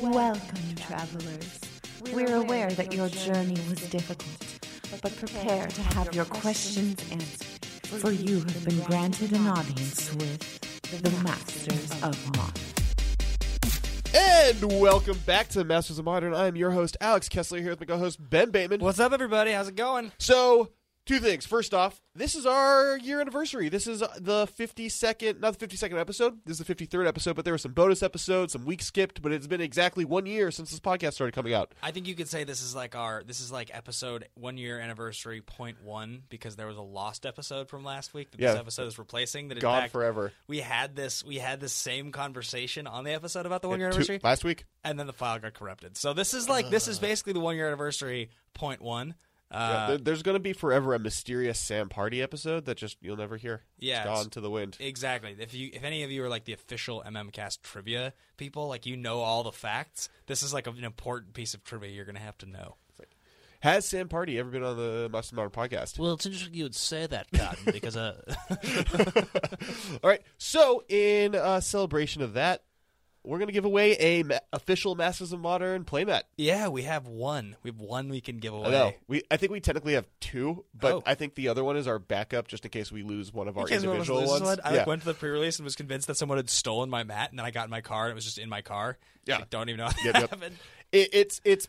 Welcome, travelers. We're aware that your journey was difficult, but prepare to have your questions answered, for you have been granted an audience with the Masters of Modern. And welcome back to Masters of Modern. I'm your host, Alex Kessler, here with my co host, Ben Bateman. What's up, everybody? How's it going? So, two things. First off, this is our year anniversary. This is the 52nd, not the 52nd episode. This is the 53rd episode, but there were some bonus episodes, some weeks skipped, but it's been exactly one year since this podcast started coming out. I think you could say this is like our this is like episode one year anniversary point one because there was a lost episode from last week that Yeah. this episode is replacing. That Gone fact, forever. We had this we had this same conversation on the episode about the one year Two- anniversary, last week? and then the file got corrupted. So this is like this is basically the one year anniversary point one. Yeah, Uh, there- there's going to be forever a mysterious Sam Pardee episode that just you'll never hear. Yeah, It's it's- gone to the wind. Exactly. If you, if any of you are like the official MMCast trivia people, like you know all the facts, this is like an important piece of trivia you're going to have to know. Has Sam Pardee ever been on the Masters of Modern podcast? Well, it's interesting you would say that, Cotton, because uh, All right. So, in uh, celebration of that, we're going to give away a ma- official Masters of Modern playmat. Yeah, we have one. We have one we can give away. I know. We I think we technically have two, but Oh. I think the other one is our backup just in case we lose one of our In case one of individual ones. one, I yeah. like, went to the pre-release and was convinced that someone had stolen my mat, and then I got in my car and it was just in my car. Yeah. I don't even know how that Yep, yep. happened. It, it's it's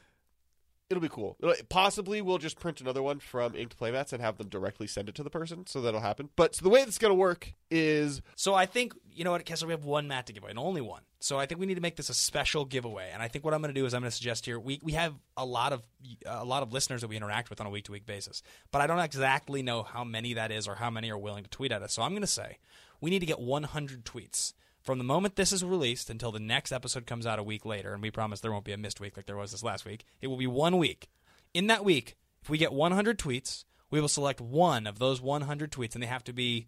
it'll be cool. It'll- possibly we'll just print another one from inked playmats and have them directly send it to the person, so that'll happen. But so the way it's going to work is So I think you know what, Kessler, we have one mat to give away, and only one. So I think we need to make this a special giveaway. And I think what I'm going to do is I'm going to suggest here we we have a lot of a lot of listeners that we interact with on a week to week basis, but I don't exactly know how many that is or how many are willing to tweet at us. So I'm going to say we need to get 100 tweets. From the moment this is released until the next episode comes out a week later, and we promise there won't be a missed week like there was this last week, it will be one week. In that week, if we get 100 tweets, we will select one of those 100 tweets, and they have to be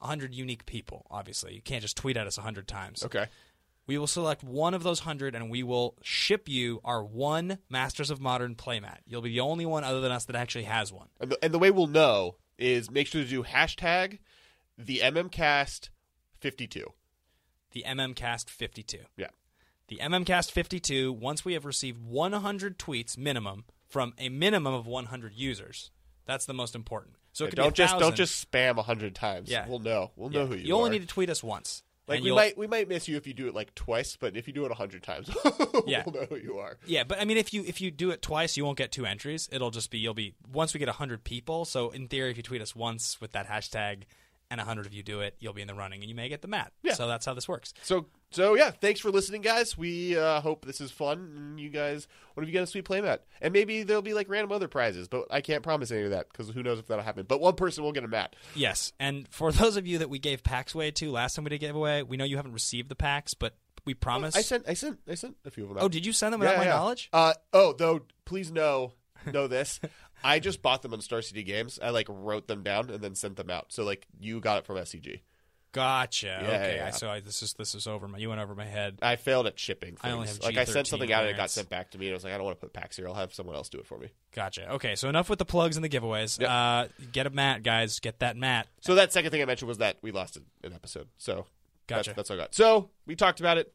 100 unique people, obviously. You can't just tweet at us 100 times. okay. We will select one of those 100 and we will ship you our one Masters of Modern playmat. You'll be the only one other than us that actually has one. And the, and the way we'll know is make sure to do hashtag the MMCast fifty two. The MMCast 52. Yeah. The MMCast 52, once we have received 100 tweets minimum from a minimum of 100 users, that's the most important. So it could don't just don't just spam a hundred times. Yeah. We'll know. We'll Yeah. know who you, are. You only are. need to tweet us once. Like we might we might miss you if you do it like twice, but if you do it a hundred times, Yeah. we'll know who you are. Yeah, but I mean, if you if you do it twice, you won't get two entries. It'll just be you'll be once we get hundred people. So in theory, if you tweet us once with that hashtag and hundred of you do it, you'll be in the running and you may get the mat. Yeah. So that's how this works. So so yeah, thanks for listening, guys. We uh, hope this is fun. And you guys, what if you get a sweet playmat? And maybe there'll be like random other prizes, but I can't promise any of that because who knows if that'll happen. But one person will get a mat. Yes, and for those of you that we gave packs away to last time we did giveaway, we know you haven't received the packs, but we promise. I sent I sent I sent a few of them. Out. oh, did you send them without my knowledge? Uh, oh, though, please know know this. I just bought them on Star City Games. I like wrote them down and then sent them out. So like you got it from SCG. Gotcha. Yeah, okay, yeah. I so I, this is this is over my. You went over my head. I failed at shipping. Things. I only have like I sent G13 something out and it got sent back to me. And I was like, I don't want to put packs here. I'll have someone else do it for me. Gotcha. Okay, so enough with the plugs and the giveaways. Yep. Uh, get a mat, guys. Get that mat. So that second thing I mentioned was that we lost an an episode. So Gotcha. that's, that's all I got. So we talked about it.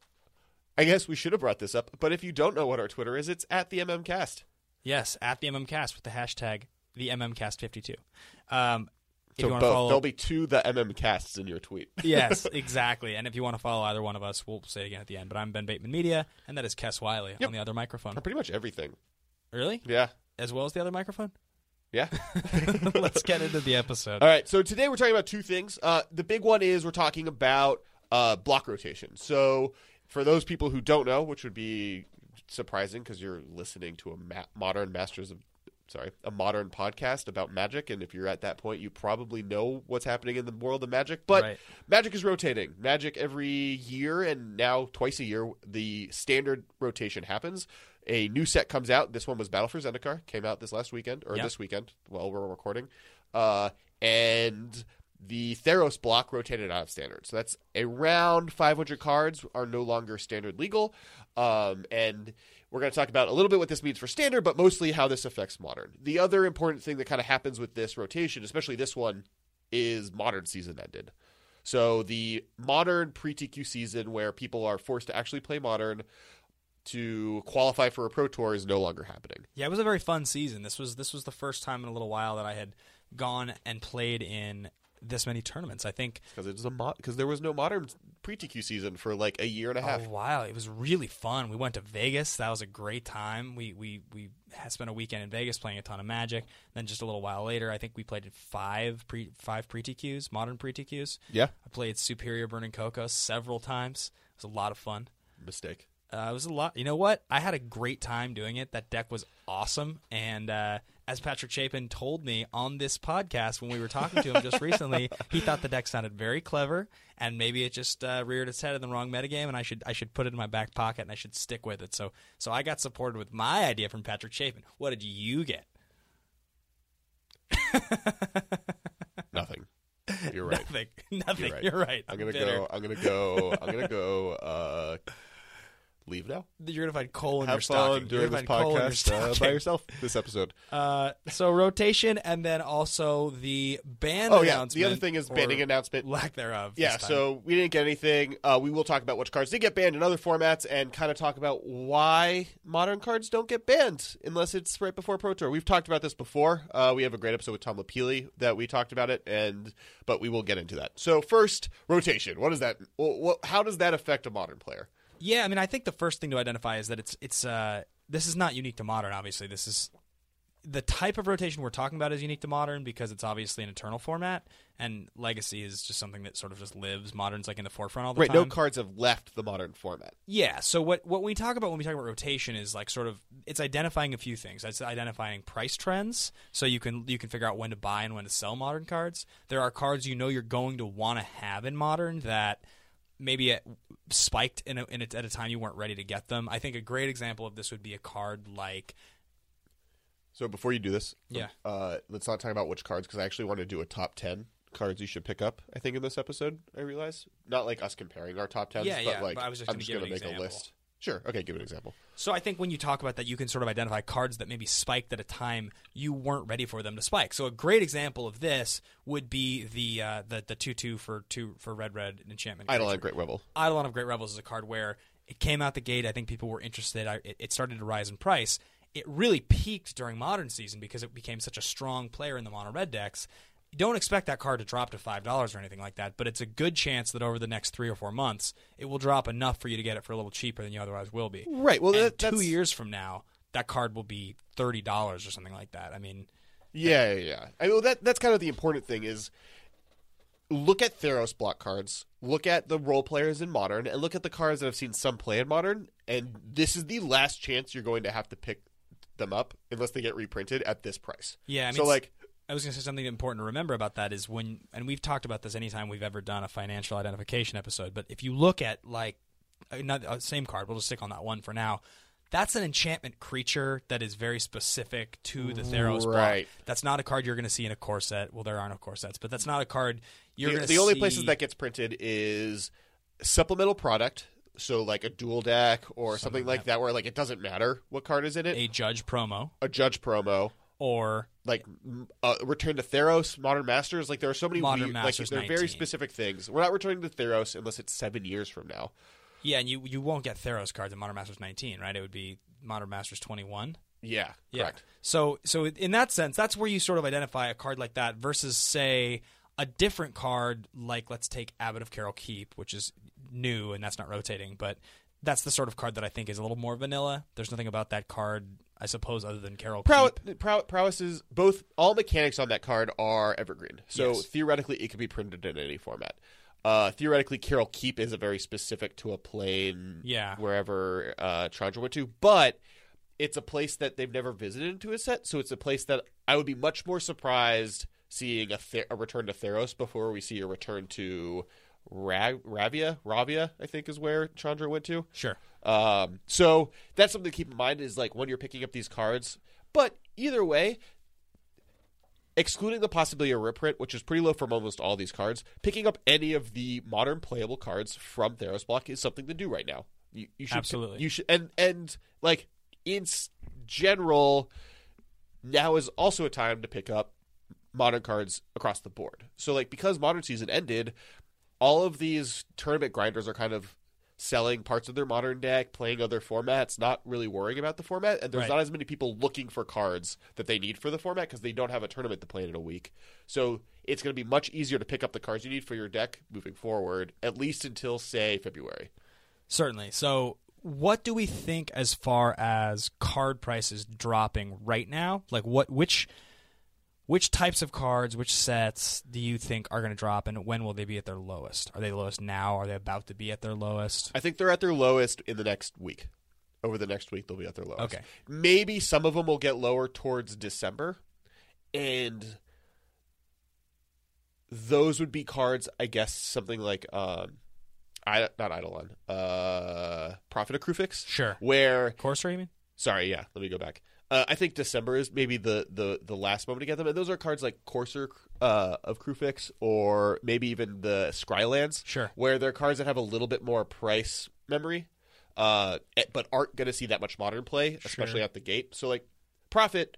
I guess we should have brought this up, but if you don't know what our Twitter is, it's at the MMCast. Yes, at the MMCast with the hashtag the MMCast52. Um, So you want both. to follow, There'll be two the MMCasts in your tweet. yes, exactly. And if you want to follow either one of us, we'll say it again at the end. But I'm Ben Bateman Media, and that is Kess Wiley Yep. on the other microphone. Pretty much everything. Really? Yeah. As well as the other microphone? Yeah. Let's get into the episode. All right, so today we're talking about two things. Uh, the big one is we're talking about uh, block rotation. So for those people who don't know, which would be surprising because you're listening to a ma- modern Masters of sorry a modern podcast about magic, and if you're at that point, you probably know what's happening in the world of magic. But Right. magic is rotating. Magic every year, and now twice a year, the standard rotation happens. A new set comes out. This one was Battle for Zendikar. Came out this last weekend or Yep. this weekend while we're recording. Uh, and the Theros block rotated out of standard. So that's around 500 cards are no longer standard legal. Um, and we're going to talk about a little bit what this means for standard, but mostly how this affects modern. The other important thing that kind of happens with this rotation, especially this one, is modern season ended. So the modern pre TQ season where people are forced to actually play modern to qualify for a pro tour is no longer happening. Yeah, it was a very fun season. This was this was the first time in a little while that I had gone and played in this many tournaments. I think because it's a mod because there was no modern pre TQ season for like a year and a half. a while. It was really fun. We went to Vegas. That was a great time. We we we had spent a weekend in Vegas playing a ton of Magic. Then just a little while later, I think we played five pre five pre TQs, modern pre TQs. Yeah, I played Superior Burning Cocoa several times. It was a lot of fun. mistake. Uh, it was a lot. You know what? I had a great time doing it. That deck was awesome. And uh, as Patrick Chapin told me on this podcast when we were talking to him just recently, he thought the deck sounded very clever, and maybe it just uh, reared its head in the wrong metagame, and I should I should put it in my back pocket and I should stick with it. So so I got supported with my idea from Patrick Chapin. What did you get? Nothing. You're right. Nothing. Nothing. You're right. You're right. I'm gonna bitter. go. I'm gonna go. I'm gonna go. Uh, leave now. You're gonna find coal in Have your stocking. fun doing You're this gonna find coal in your podcast uh, by stocking. yourself. This episode. Uh, so rotation, and then also the band. Oh yeah. The other thing is banning announcement. lack thereof. Yeah, time. so we didn't get anything. Uh, we will talk about which cards did get banned in other formats and kind of talk about why modern cards don't get banned unless it's right before Pro Tour. We've talked about this before. Uh, we have a great episode with Tom LaPille that we talked about it, and but we will get into that. So first, rotation. What is that? Well, what, how does that affect a modern player? Yeah, I mean, I think the first thing to identify is that it's it's uh, this is not unique to modern. Obviously, this is the type of rotation we're talking about is unique to modern because it's obviously an eternal format, and legacy is just something that sort of just lives. Modern's like in the forefront all the Right, time. Right, no cards have left the modern format. Yeah. So what what we talk about when we talk about rotation is like sort of it's identifying a few things. It's identifying price trends, so you can you can figure out when to buy and when to sell modern cards. There are cards you know you're going to want to have in modern that maybe it spiked in, a, in a, at a time you weren't ready to get them. I think a great example of this would be a card like So before you do this, Yeah. uh, let's not talk about which cards because I actually want to do a top ten cards you should pick up. I think in this episode, I realize not like us comparing our top tens, Yeah, but yeah, like but I was just I'm just gonna make example. a list. Sure. Okay, give an example. So I think when you talk about that, you can sort of identify cards that maybe spiked at a time you weren't ready for them to spike. So a great example of this would be the uh, the the two two for two for red red enchantment. Eidolon creature. Great Revel. Eidolon of Great Rebels is a card where it came out the gate. I think people were interested. I, it, it started to rise in price. It really peaked during Modern season because it became such a strong player in the mono red decks. Don't expect that card to drop to five dollars or anything like that, but it's a good chance that over the next three or four months, it will drop enough for you to get it for a little cheaper than you otherwise will be. Right. Well, that, two years from now, that card will be thirty dollars or something like that. I mean, Yeah, yeah, yeah. I mean, that that's kind of the important thing is look at Theros block cards, look at the role players in Modern, and look at the cards that I've seen some play in Modern. And this is the last chance you're going to have to pick them up unless they get reprinted at this price. yeah. I mean, so like, I was going to say something important to remember about that is when, and we've talked about this anytime we've ever done a financial identification episode. But if you look at like another uh, same card, we'll just stick on that one for now. That's an enchantment creature that is very specific to the Theros block. Right. That's not a card you're going to see in a core set. Well, there are no core sets, but that's not a card you're the, going to the only places that gets printed is supplemental product. So like a dual deck or something, like that, where like it doesn't matter what card is in it. a judge promo a judge promo, or like uh, return to Theros, Modern Masters. Like there are so many Modern weird, Masters like they're very specific things. We're not returning to Theros unless it's seven years from now. yeah, and you you won't get Theros cards in Modern Masters 19, right? It would be Modern Masters 21. Yeah, Yeah. correct. So so in that sense, that's where you sort of identify a card like that versus say a different card like let's take Abbot of Keral Keep, which is new and that's not rotating, but that's the sort of card that I think is a little more vanilla. There's nothing about that card, I suppose, other than Keral Prowess, Keep. prow- prowess is both. All mechanics on that card are evergreen, so Yes. theoretically it could be printed in any format. Uh, theoretically, Keral Keep is a very specific to a plane, Yeah. wherever uh, Chandra went to, but it's a place that they've never visited into a set, so it's a place that I would be much more surprised seeing a, Ther- a return to Theros before we see a return to Ra- Ravia. Ravia, I think, is where Chandra went to. Sure. Um, so that's something to keep in mind is like when you're picking up these cards. But either way, excluding the possibility of reprint, which is pretty low from almost all these cards, picking up any of the modern playable cards from Theros block is something to do right now. You, you should Absolutely. you should and and like in general, now is also a time to pick up modern cards across the board. So like because modern season ended, all of these tournament grinders are kind of selling parts of their modern deck, playing other formats, not really worrying about the format, and there's Right. not as many people looking for cards that they need for the format because they don't have a tournament to play in a week. So it's going to be much easier to pick up the cards you need for your deck moving forward, at least until say February. Certainly. So, what do we think as far as card prices dropping right now? Like, what which which types of cards, which sets do you think are going to drop, and when will they be at their lowest? Are they lowest now? Are they about to be at their lowest? I think they're at their lowest in the next week. Over the next week, they'll be at their lowest. Okay. Maybe some of them will get lower towards December, and those would be cards. I guess something like um, I not Eidolon, uh, Prophet of Kruphix, Sure. where Courser, you mean? Sorry, yeah. Let me go back. Uh, I think December is maybe the, the, the last moment to get them, and those are cards like Courser uh, of Kruphix, or maybe even the Scrylands, Sure. where they're cards that have a little bit more price memory, uh, eh, but aren't going to see that much modern play, especially Sure. at the gate. So like Prophet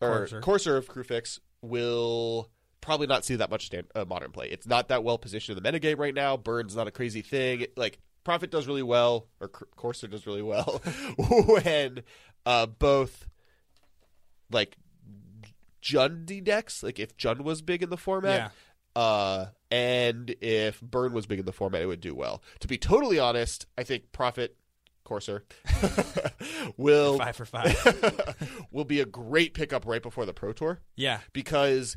or Courser. Courser of Kruphix will probably not see that much stand, uh, modern play. It's not that well positioned in the metagame right now. Burn's not a crazy thing. Like Prophet does really well, or C- Courser does really well when uh, both like Jundy decks, like if Jund was big in the format, uh, and if Burn was big in the format, it would do well. To be totally honest, I think Prophet Courser will Five for five. will be a great pickup right before the Pro Tour yeah. because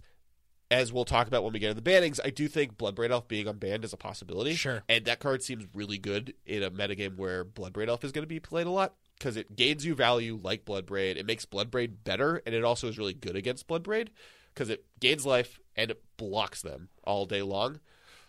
as we'll talk about when we get into the bannings, I do think Bloodbraid Elf being unbanned is a possibility. Sure. And that card seems really good in a metagame where Bloodbraid Elf is going to be played a lot because it gains you value like Bloodbraid. It makes Bloodbraid better, and it also is really good against Bloodbraid because it gains life and it blocks them all day long.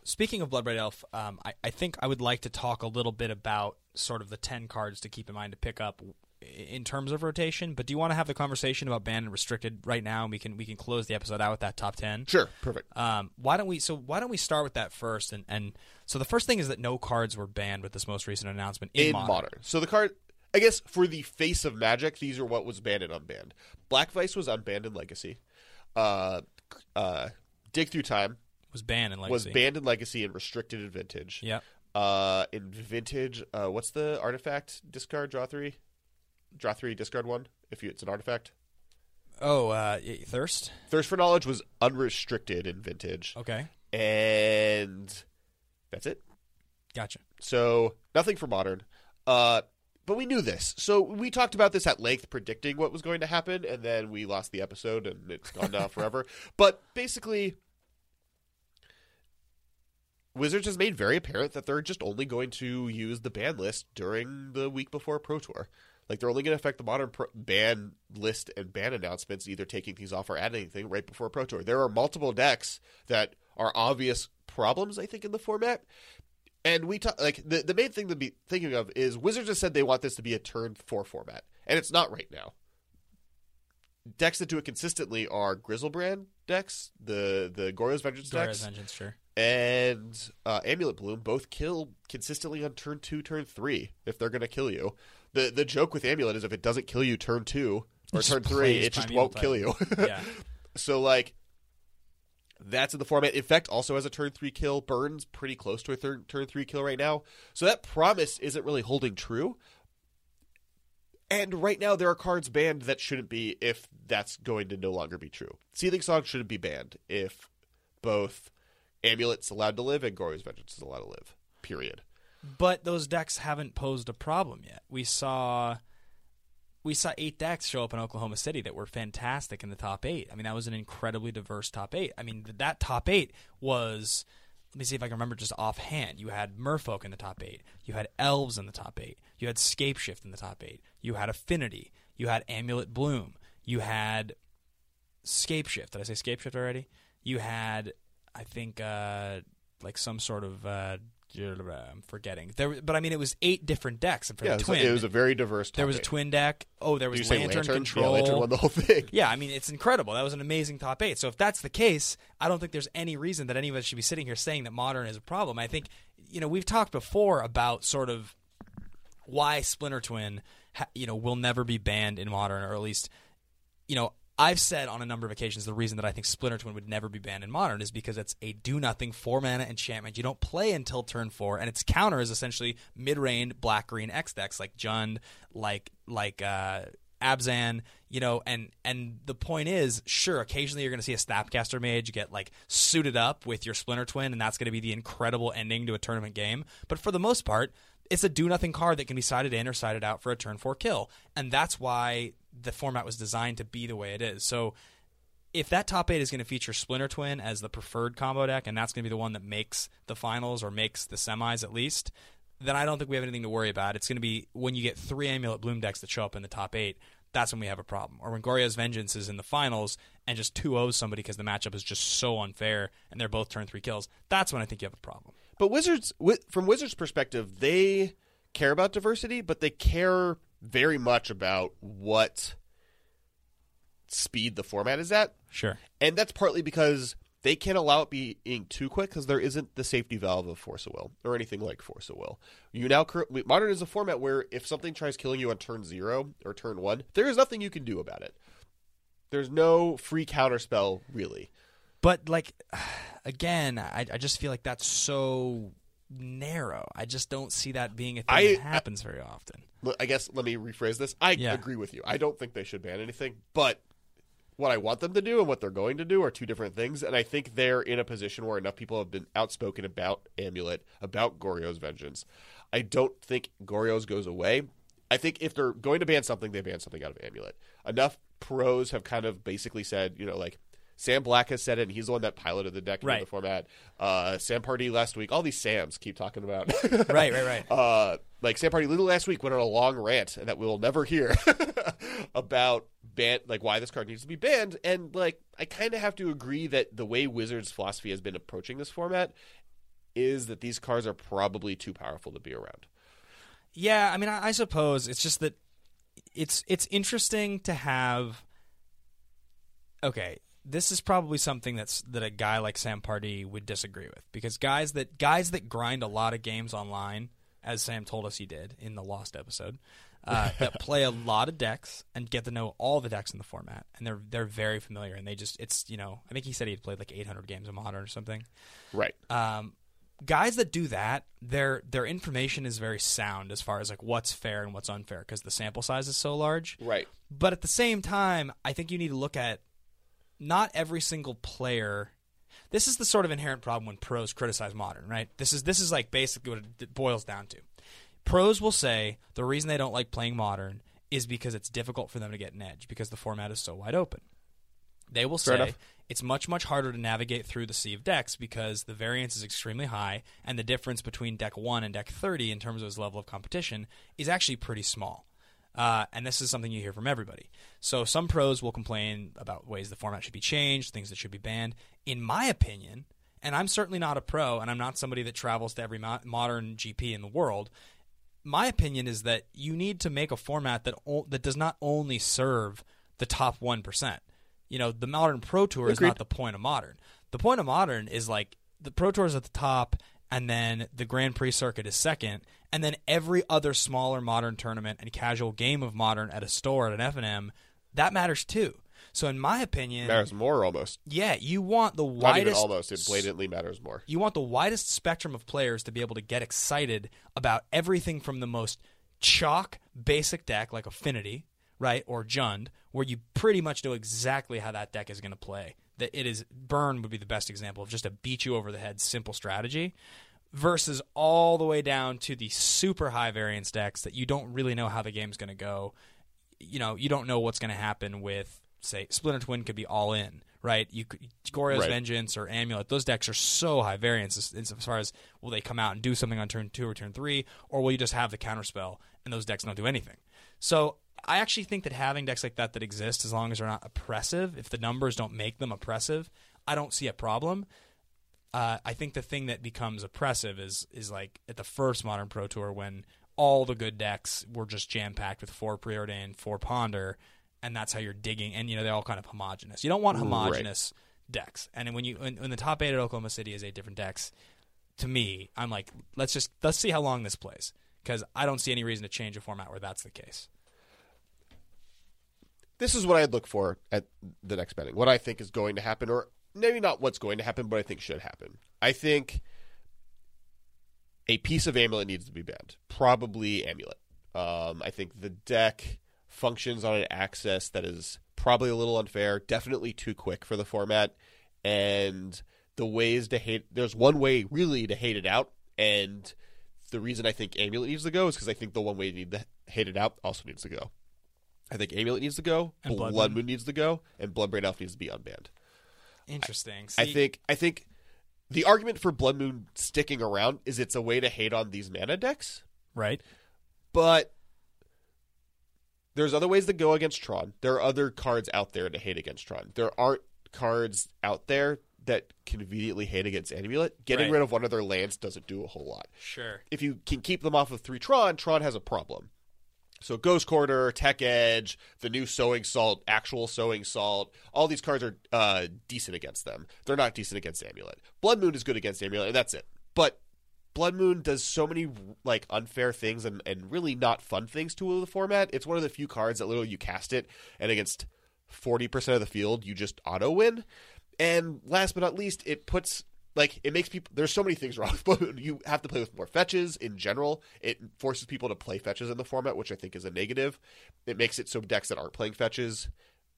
Speaking of Bloodbraid Elf, um, I, I think I would like to talk a little bit about sort of the 10 cards to keep in mind to pick up in terms of rotation. But do you want to have the conversation about banned and restricted right now? And we can we can close the episode out with that top 10. Sure, perfect. Um, why don't we? So why don't we start with that first? And and so the first thing is that no cards were banned with this most recent announcement in, in modern. modern. So the card, I guess, for the face of Magic, these are what was banned and unbanned. Black Vise was unbanned in Legacy. Uh, uh, Dig Through Time Was banned in Legacy. was banned in Legacy and restricted in Vintage. Yeah. Uh, in Vintage, uh, what's the artifact? Discard, draw three, draw three, discard one. If you, it's an artifact. Oh, uh, thirst. Thirst for Knowledge was unrestricted in Vintage, Okay, and that's it. gotcha. So nothing for modern. Uh, but we knew this. So we talked about this at length, predicting what was going to happen, and then we lost the episode, and it's gone now forever. But basically, Wizards has made very apparent that they're just only going to use the ban list during the week before Pro Tour. Like they're only going to affect the modern pro- ban list and ban announcements, either taking things off or adding anything right before Pro Tour. There are multiple decks that are obvious problems, I think, in the format. And we talk like the the main thing to be thinking of is Wizards has said they want this to be a turn four format, and it's not right now. Decks that do it consistently are Griselbrand decks, the the Goryo's Vengeance decks, Vengeance, sure. and uh, Amulet Bloom both kill consistently on turn two, turn three if they're going to kill you. the The joke with Amulet is if it doesn't kill you turn two or Just turn three, it just won't kill you. Yeah. so like that's in the format. Infect also has a turn three kill. Burns pretty close to a third, turn three kill right now. So that promise isn't really holding true. And right now there are cards banned that shouldn't be if that's going to no longer be true. Seething Song shouldn't be banned if both Amulet's allowed to live and Goryo's Vengeance is allowed to live. Period. But those decks haven't posed a problem yet. We saw we saw eight decks show up in Oklahoma City that were fantastic in the top eight. I mean, that was an incredibly diverse top eight. I mean, that top eight was. Let me see if I can remember just offhand. You had Merfolk in the top eight. You had Elves in the top eight. You had Scapeshift in the top eight. You had Affinity. You had Amulet Bloom. You had Scapeshift. Did I say Scapeshift already? You had, I think, uh, like some sort of. Uh, I'm um, forgetting. There, but I mean, it was eight different decks. And for Yeah, the it was, twin, it was a very diverse. there top was a twin deck. Oh, there Did was you Lantern, Lantern? Control. Yeah, Lantern won the whole thing. Yeah, I mean it's incredible. That was an amazing top eight. So if that's the case, I don't think there's any reason that any of us should be sitting here saying that modern is a problem. I think you know we've talked before about sort of why Splinter Twin, ha- you know, will never be banned in modern, or at least, you know, I've said on a number of occasions the reason that I think Splinter Twin would never be banned in Modern is because it's a do nothing four mana enchantment. You don't play until turn four, and its counter is essentially mid range black green X decks like Jund, like like uh, Abzan, you know, and and the point is, sure, occasionally you're going to see a Snapcaster Mage get like suited up with your Splinter Twin, and that's going to be the incredible ending to a tournament game. But for the most part, it's a do nothing card that can be sided in or sided out for a turn four kill, and that's why the format was designed to be the way it is. So if that top eight is going to feature Splinter Twin as the preferred combo deck, and that's going to be the one that makes the finals or makes the semis at least, then I don't think we have anything to worry about. It's going to be when you get three Amulet Bloom decks that show up in the top eight, that's when we have a problem. Or when Goryo's Vengeance is in the finals and just 2 0 somebody because the matchup is just so unfair and they're both turn three kills, that's when I think you have a problem. But Wizards, from Wizards' perspective, they care about diversity, but they care very much about what speed the format is at. Sure. And that's partly because they can't allow it being too quick because there isn't the safety valve of Force of Will or anything like Force of Will. You now cur- modern is a format where if something tries killing you on turn zero or turn one, there is nothing you can do about it. There's no free counterspell really. But like, again, I, I just feel like that's so narrow. I just don't see that being a thing I- that uh, happens very often. I guess let me rephrase this. I Yeah. agree with you. I don't think they should ban anything, but what I want them to do and what they're going to do are two different things. And I think they're in a position where enough people have been outspoken about Amulet, about Goryo's Vengeance. I don't think Goryo's goes away. I think if they're going to ban something, they ban something out of Amulet. Enough pros have kind of basically said, you know, like Sam Black has said it, and he's the one that piloted the deck Right. the format. Uh, Sam Pardee last week, all these Sams keep talking about. Right, right, right. uh, like Sam Pardee Little last week went on a long rant that we'll never hear about ban like why this card needs to be banned. And like I kind of have to agree that the way Wizards' philosophy has been approaching this format is that these cards are probably too powerful to be around. Yeah, I mean, I, I suppose it's just that it's it's interesting to have. Okay, this is probably something that's that a guy like Sam Pardee would disagree with because guys that guys that grind a lot of games online, as Sam told us he did in the Lost episode, uh, that play a lot of decks and get to know all the decks in the format, and they're they're very familiar, and they just it's you know I think he said he had played like 800 games of Modern or something Right. um, guys that do that, their their information is very sound as far as like what's fair and what's unfair because the sample size is so large. Right. But at the same time, I think you need to look at not every single player. This is the sort of inherent problem when pros criticize modern, right? This is this is like basically what it boils down to. Pros will say the reason they don't like playing modern is because it's difficult for them to get an edge because the format is so wide open. They will Fair say enough. it's much much harder to navigate through the sea of decks because the variance is extremely high and the difference between deck 1 and deck 30 in terms of its level of competition is actually pretty small. Uh, and this is something you hear from everybody. So some pros will complain about ways the format should be changed, things that should be banned. In my opinion, and I'm certainly not a pro, and I'm not somebody that travels to every mo- modern GP in the world. My opinion is that you need to make a format that o- that does not only serve the top one percent. You know, the modern pro tour is not the point of modern. The point of modern is like the pro tour is at the top, and then the Grand Prix circuit is second, and then every other smaller modern tournament and casual game of modern at a store at an F and M that matters too. So in my opinion, Matters more almost. yeah, you want the widest almost. It blatantly matters more. you want the widest spectrum of players to be able to get excited about everything from the most chalk basic deck like Affinity, right, or Jund, where you pretty much know exactly how that deck is going to play. That it is Burn would be the best example of just a beat you over the head simple strategy versus all the way down to the super high variance decks that you don't really know how the game's going to go. You know, you don't know what's going to happen with say Splinter Twin could be all in, right? You could Goryo's Right. Vengeance or Amulet. Those decks are so high variance as, as far as will they come out and do something on turn two or turn three, or will you just have the counterspell and those decks don't do anything? So I actually think that having decks like that that exist, as long as they're not oppressive, if the numbers don't make them oppressive, I don't see a problem. Uh, I think the thing that becomes oppressive is is like at the first Modern Pro Tour when all the good decks were just jam packed with four preordained, four ponder, and that's how you're digging. And you know they're all kind of homogenous. You don't want homogenous decks. And when you when, when the top eight at Oklahoma City is eight different decks, to me, I'm like, let's just let's see how long this plays because I don't see any reason to change a format where that's the case. This is what I'd look for at the next betting. What I think is going to happen, or maybe not what's going to happen, but I think should happen. I think a piece of amulet needs to be banned. Probably amulet. Um, I think the deck functions on an access that is probably a little unfair, definitely too quick for the format, and the ways to hate. There's one way really to hate it out, and the reason I think amulet needs to go is because I think the one way to need to hate it out also needs to go. I think amulet needs to go, And blood, Blood moon. Moon. needs to go, and bloodbraid elf needs to be unbanned. Interesting. I See- think I think the argument for blood moon sticking around is it's a way to hate on these mana decks, right. but there's other ways to go against Tron. There are other cards out there to hate against Tron. There aren't cards out there that conveniently hate against Amulet. Getting Right. rid of one of their lands doesn't do a whole lot. Sure. If you can keep them off of three Tron, Tron has a problem. So Ghost Quarter, Tech Edge, the new Sowing Salt, actual Sowing Salt, all these cards are uh, decent against them. They're not decent against Amulet. Blood Moon is good against Amulet, and that's it. But Blood Moon does so many like unfair things and, and really not fun things to the format. It's one of the few cards that literally you cast it, and against forty percent of the field, you just auto win. And last but not least, it puts like it makes people. There's so many things wrong with Blood Moon. You have to play with more fetches in general. It forces people to play fetches in the format, which I think is a negative. It makes it so decks that aren't playing fetches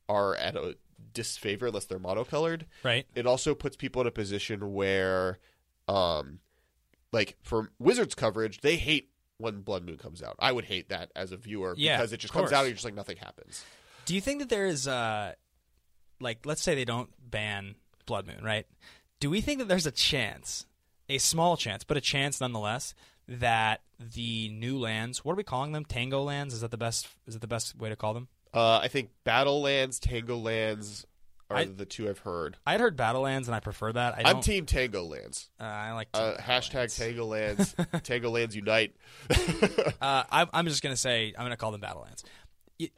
are at a disfavor unless they're monocolored Right. it also puts people in a position where um like for wizards coverage they hate when blood moon comes out i would hate that as a viewer Yeah, because it just comes course. out and you're just like nothing happens Do you think that there is uh like let's say they don't ban Blood Moon, right? Do we think that there's a chance, a small chance, but a chance nonetheless, that the new lands, what are we calling them? Tango lands? Is that the best is that the best way to call them? uh i think battle lands tango lands are I- the two i've heard I had heard battle lands and I prefer that. I i'm team tango lands uh, I like uh, hashtag lands. tango lands tango lands unite Uh, I, I'm just gonna say I'm gonna call them Battlelands.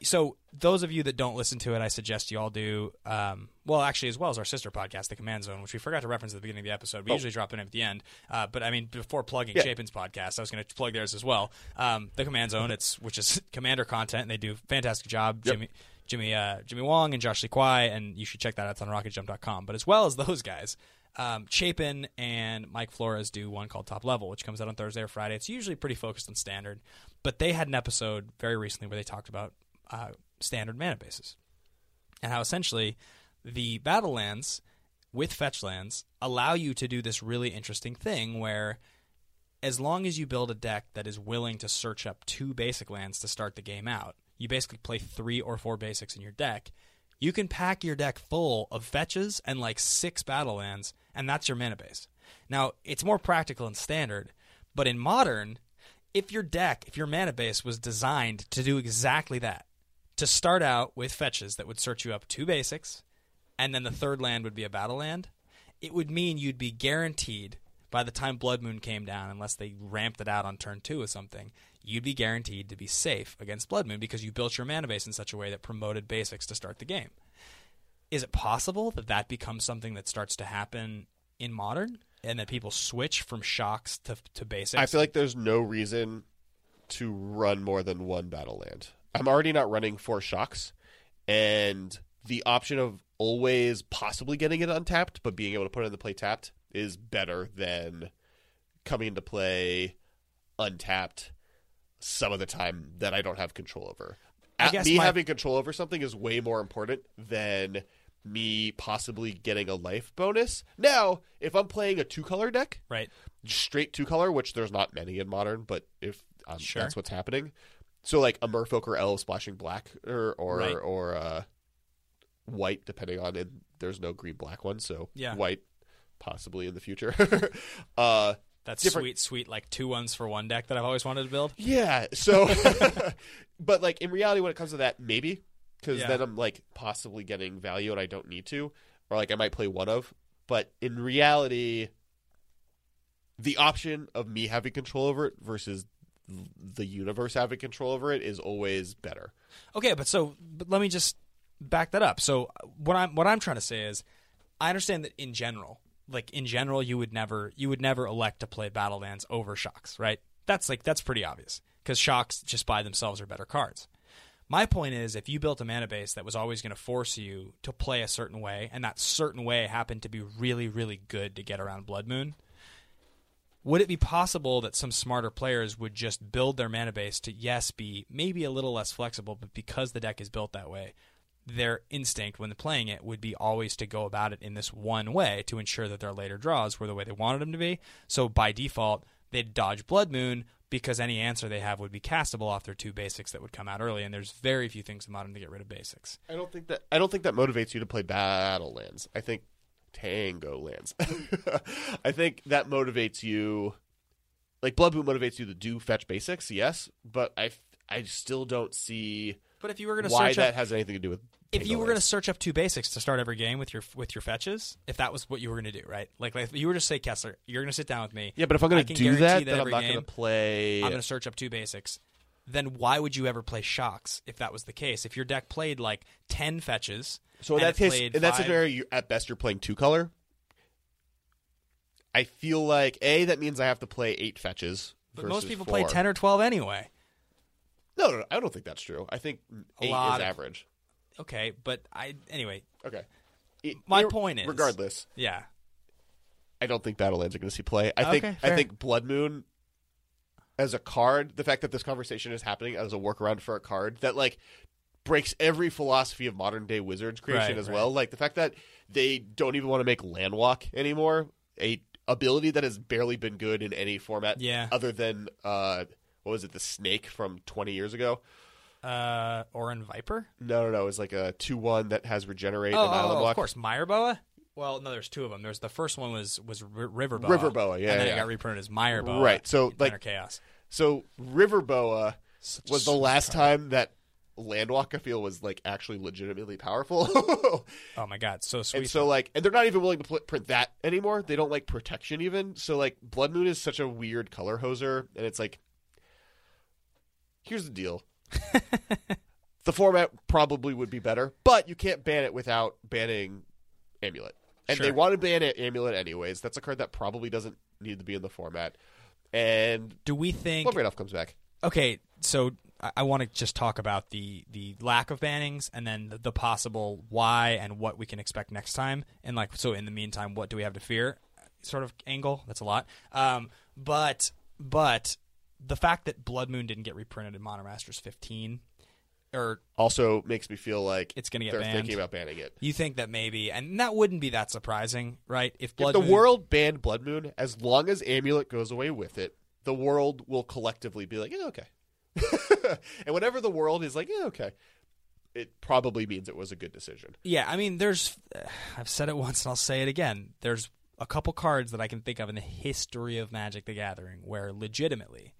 So those of you that don't listen to it, I suggest you all do. Um, well, actually, as well as our sister podcast, The Command Zone, which we forgot to reference at the beginning of the episode. We Oh. usually drop in at the end. Uh, but I mean, before plugging Yeah. Chapin's podcast, I was going to plug theirs as well. Um, the Command Zone, it's which is Commander content, and they do a fantastic job. Yep. Jimmy. Jimmy uh, Jimmy Wong and Josh Lee Kwai, and you should check that out. It's on RocketJump.com. But as well as those guys, um, Chapin and Mike Flores do one called Top Level, which comes out on Thursday or Friday. It's usually pretty focused on standard, but they had an episode very recently where they talked about uh, standard mana bases and how essentially the battle lands with fetch lands allow you to do this really interesting thing where as long as you build a deck that is willing to search up two basic lands to start the game out, you basically play three or four basics in your deck. You can pack your deck full of fetches and like six battle lands, and that's your mana base. Now, it's more practical in standard, but in modern, if your deck, if your mana base was designed to do exactly that, to start out with fetches that would search you up two basics, and then the third land would be a battle land, it would mean you'd be guaranteed by the time Blood Moon came down, unless they ramped it out on turn two or something, you'd be guaranteed to be safe against Blood Moon because you built your mana base in such a way that promoted basics to start the game. Is it possible that that becomes something that starts to happen in modern and that people switch from shocks to, to basics? i feel like there's no reason to run more than one battle land i'm already not running four shocks and the option of always possibly getting it untapped but being able to put it in the play tapped is better than coming into play untapped some of the time that I don't have control over. Me my- having control over something is way more important than me possibly getting a life bonus. Now, if I'm playing a two color deck, right. straight two color, which there's not many in modern, but if um, Sure. that's what's happening, so like a Merfolk or Elf splashing black or or Right. or uh, white, depending on it. There's no green black one, so Yeah. white possibly in the future. uh, That's Different- sweet, sweet, like two ones for one deck that I've always wanted to build. yeah, so but like in reality, when it comes to that, maybe because Yeah. then I'm like possibly getting value and I don't need to, or like I might play one of. But in reality, the option of me having control over it versus the universe having control over it is always better. Okay, but so but let me just back that up. So what I'm what I'm trying to say is, I understand that in general, like in general, you would never you would never elect to play Battlelands over Shocks, right? That's like that's pretty obvious because Shocks just by themselves are better cards. My point is, if you built a mana base that was always going to force you to play a certain way, and that certain way happened to be really, really good to get around Blood Moon, would it be possible that some smarter players would just build their mana base to, yes, be maybe a little less flexible, but because the deck is built that way, their instinct when playing it would be always to go about it in this one way to ensure that their later draws were the way they wanted them to be. So by default, they'd dodge Blood Moon because any answer they have would be castable off their two basics that would come out early, and there's very few things in modern to get rid of basics. I don't think that I don't think that motivates you to play battle lands. I think tango lands. I think that motivates you. Like Blood Moon motivates you to do fetch basics, yes, but I I still don't see But if you were going to why that up, has anything to do with. if you were going to search up two basics to start every game with your with your fetches, if that was what you were going to do, right? Like, like if you were to say Kessler, you're going to sit down with me. yeah, but if I'm going to do that, that then I'm not going to play. I'm going to search up two basics. Then why would you ever play shocks if that was the case? If your deck played like ten fetches, So in and that it case, in that five- scenario, you, at best you're playing two color. I feel like a that means I have to play eight fetches. but most people four. play ten or twelve anyway. No, no, no, I don't think that's true. I think A eight is of- average. Okay, but I anyway. Okay. I- My ir- point is- regardless, Yeah, I don't think Battlelands are going to see play. I think Okay, I think Blood Moon as a card, the fact that this conversation is happening as a workaround for a card that like breaks every philosophy of modern day Wizards creation Right, as right. well. Like the fact that they don't even want to make Landwalk anymore, a ability that has barely been good in any format Yeah. other than uh what was it, the snake from twenty years ago? uh, Orin Viper. No, no, no. It was like a two one that has regenerate Oh, and Island oh, Walk. of course, Mire Boa. Well, no, there's two of them. There's the first one was was R- River Boa. Riverboa, yeah, and then yeah. it got reprinted as Mire Boa. Right, so, like- Chaos So River Boa Such was the last time that Landwalk I feel was like actually legitimately powerful. Oh my god, so sweet. and so like and they're not even willing to pl- print that anymore. They don't like protection even. So like Blood Moon is such a weird color hoser and it's like here's the deal. the format probably would be better, but you can't ban it without banning Amulet. And they want to ban Amulet anyways. That's a card that probably doesn't need to be in the format. And do we think? Randolph comes back. Okay, so I, I want to just talk about the the lack of bannings and then the, the possible why and what we can expect next time. And like, so in the meantime, what do we have to fear? Sort of angle. That's a lot. Um, but but the fact that Blood Moon didn't get reprinted in Modern Masters 15, or also makes me feel like It's gonna get they're banned. thinking about banning it. you think that maybe, and that wouldn't be that surprising, right? If Blood if the Moon, world banned Blood Moon, as long as Amulet goes away with it, the world will collectively be like, yeah, okay. and whenever the world is like, yeah, okay, it probably means it was a good decision. Yeah, I mean, there's. I've said it once and I'll say it again. There's a couple cards that I can think of in the history of Magic the Gathering where legitimately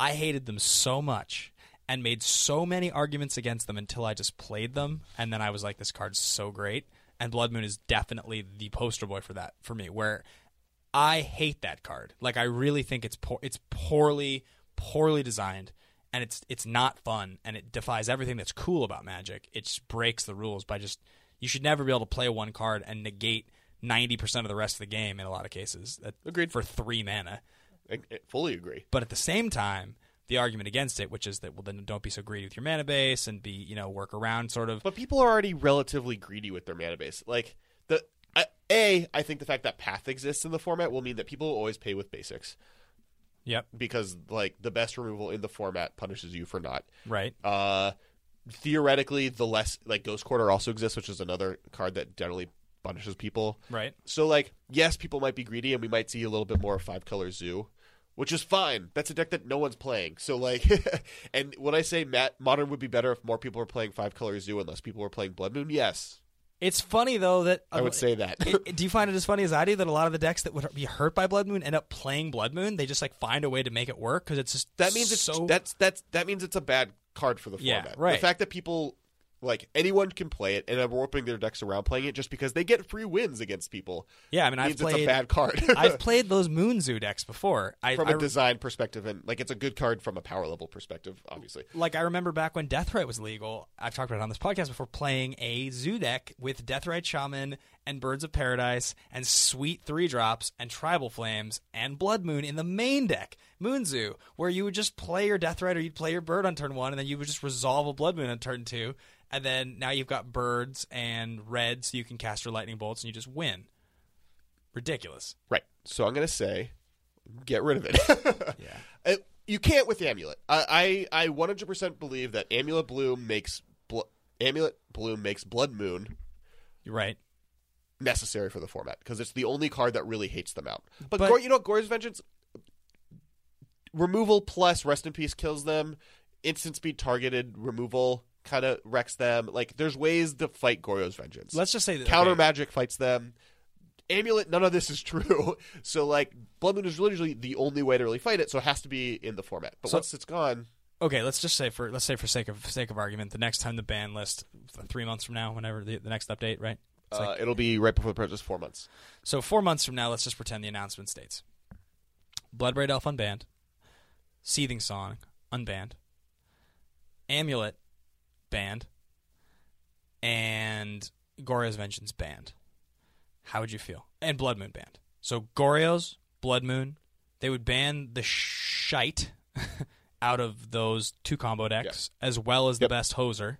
I hated them so much and made so many arguments against them until I just played them. And then I was like, this card's so great. And Blood Moon is definitely the poster boy for that for me, where I hate that card. Like I really think it's poor, it's poorly poorly designed and it's it's not fun and it defies everything that's cool about Magic. It just breaks the rules by just you should never be able to play one card and negate 90% of the rest of the game in a lot of cases. That- Agreed. For 3 mana. I, I fully agree. But at the same time, the argument against it, which is that well then don't be so greedy with your mana base and be, you know, work around sort of But people are already relatively greedy with their mana base. Like the a, I think the fact that Path exists in the format will mean that people will always pay with basics Yep, because like the best removal in the format punishes you for not. right. Uh, theoretically, the less like Ghost Quarter also exists, which is another card that generally punishes people. Right. So like, yes, people might be greedy, and we might see a little bit more five color zoo, which is fine. That's a deck that no one's playing. So like, and when I say Matt, modern would be better if more people were playing five color zoo and less people were playing Blood Moon. Yes, It's funny though that I would uh, say that. it- do you find it as funny as I do that a lot of the decks that would be hurt by Blood Moon end up playing Blood Moon? They just like find a way to make it work because it's just that means it's so that's that's that means it's a bad card for the Yeah, format. right. The fact that people like anyone can play it and are warping their decks around playing it just because they get free wins against people yeah. I mean, I've played it's a bad card. I've played those Moon Zoo decks before. I, from I a design perspective and like it's a good card from a power level perspective, obviously. like I remember back when Deathrite was legal. I've talked about it on this podcast before. Playing a Zoo deck with Deathrite Shaman and Birds of Paradise and Sweet Three Drops and Tribal Flames and Blood Moon in the main deck, Moon Zoo, where you would just play your Death Rider, you'd play your Bird on turn one, and then you would just resolve a Blood Moon on turn two, and then now you've got Birds and Red, so you can cast your Lightning Bolts and you just win. Ridiculous. Right. So I'm going to say, get rid of it. Yeah. Uh, you can't with Amulet. I, I I 100% believe that Amulet Bloom makes bl- Amulet Bloom makes Blood Moon You're right. Necessary for the format because it's the only card that really hates them out. But, But- Gor- you know, what, Gore's Vengeance removal plus Rest in Peace kills them. Instant speed targeted removal kind of wrecks them. Like there's ways to fight Goryo's Vengeance. Let's just say that Counter okay, magic fights them. Amulet, none of this is true. So like Blood Moon is literally the only way to really fight it. So it has to be in the format. But So- once it's gone, okay, let's just say for let's say for sake of sake of argument, the next time the ban list, three months from now, whenever the, the next update, right? Uh, like- it'll be right before the purchase, four months. so four months from now, let's just pretend the announcement states: Bloodbraid Elf unbanned, Seething Song. Unbanned, Amulet. Banned, and Goryo's Vengeance. Banned. How would you feel? And Blood Moon banned. So Goryo's Blood Moon, they would ban the shite out of those two combo decks, as well as the best hoser,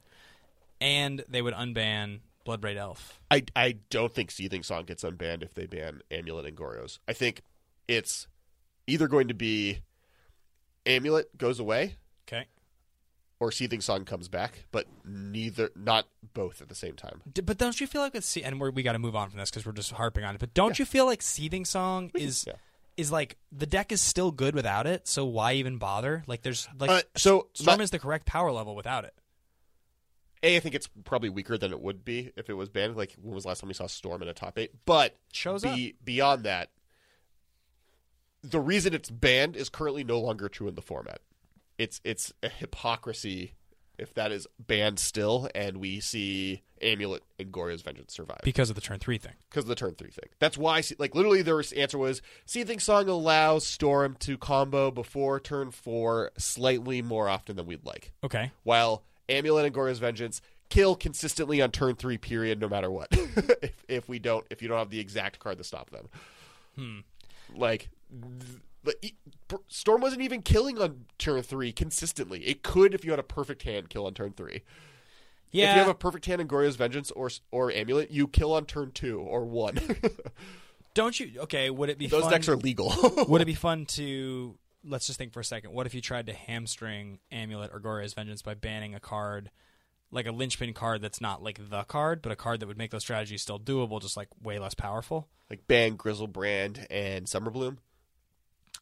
and they would unban Bloodbraid Elf. I, I don't think Seething Song gets unbanned if they ban Amulet and Goryo's. I think it's either going to be Amulet goes away Okay. or Seething Song comes back, but neither, not both at the same time. D- But don't you feel like with Se- and we're, we got to move on from this because we're just harping on it. But don't you feel like Seething Song can- is yeah. is like the deck is still good without it? So why even bother? Like there's like Uh, so Storm my- is the correct power level without it. A, I think it's probably weaker than it would be if it was banned. Like when was the last time we saw Storm in a top eight? But Shows be, beyond that, the reason it's banned is currently no longer true in the format. It's it's a hypocrisy if that is banned still, and we see Amulet and Goryo's Vengeance survive because of the turn three thing. because of the turn three thing. That's why, like, literally, their answer was Seething Song allows Storm to combo before turn four slightly more often than we'd like Okay. while Amulet and Goryo's Vengeance kill consistently on turn three period no matter what. if, if we don't if you don't have the exact card to stop them. hmm. Like th- the, Storm wasn't even killing on turn three consistently. It could if you had a perfect hand kill on turn three. Yeah. If you have a perfect hand in Goryo's Vengeance or or Amulet, you kill on turn two or one. don't you? Okay. Would it be Those fun, decks are legal. would it be fun to let's just think for a second. What if you tried to hamstring Amulet or Goryo's Vengeance by banning a card? Like a linchpin card that's not like the card, but a card that would make those strategies still doable, just like way less powerful. like ban Griselbrand and Summer Bloom.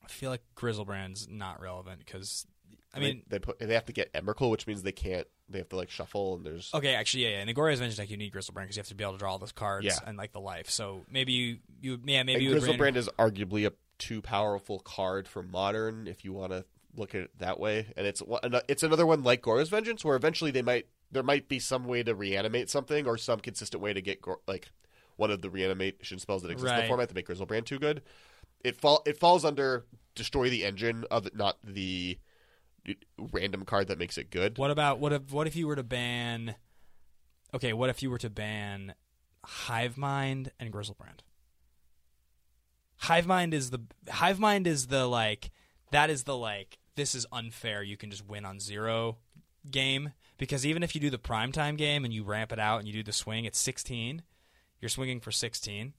I feel like Griselbrand's not relevant because, I mean, they, put they have to get Emrakul, which means they can't. They have to like shuffle and there's okay, actually, yeah, yeah. In the Goryo's Vengeance deck, you need Griselbrand because you have to be able to draw all those cards Yeah. and like the life. So maybe you, you yeah, maybe and you Griselbrand is arguably a too powerful card for modern if you want to look at it that way. And it's it's another one like Goryo's Vengeance where eventually they might there might be some way to reanimate something or some consistent way to get Gor- like one of the reanimation spells that exist in the format to make Griselbrand too good. It fall it falls under destroy the engine of it, not the random card that makes it good. What about what if what if you were to ban? Okay, what if you were to ban Hive Mind and Griselbrand? Hive Mind is the Hive Mind is the like that is the like this is unfair. You can just win on zero game because even if you do the primetime game and you ramp it out and you do the swing, it's sixteen. You're swinging for sixteen,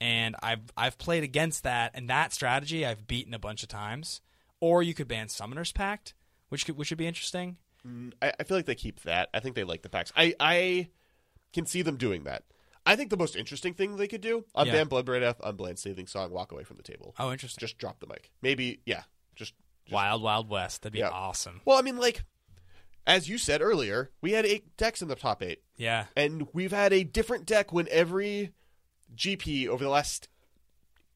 and I've I've played against that and that strategy I've beaten a bunch of times. Or you could ban Summoner's Pact, which could which would be interesting. Mm, I, I feel like they keep that. I think they like the packs. I, I can see them doing that. I think the most interesting thing they could do unban Yeah. Bloodbraid F, unban Seething Song, walk away from the table. Oh, interesting. Just drop the mic. Maybe, yeah. Just, just Wild Wild West. That'd be Yeah. awesome. well, I mean, like as you said earlier, we had eight decks in the top eight, Yeah. and we've had a different deck when every GP over the last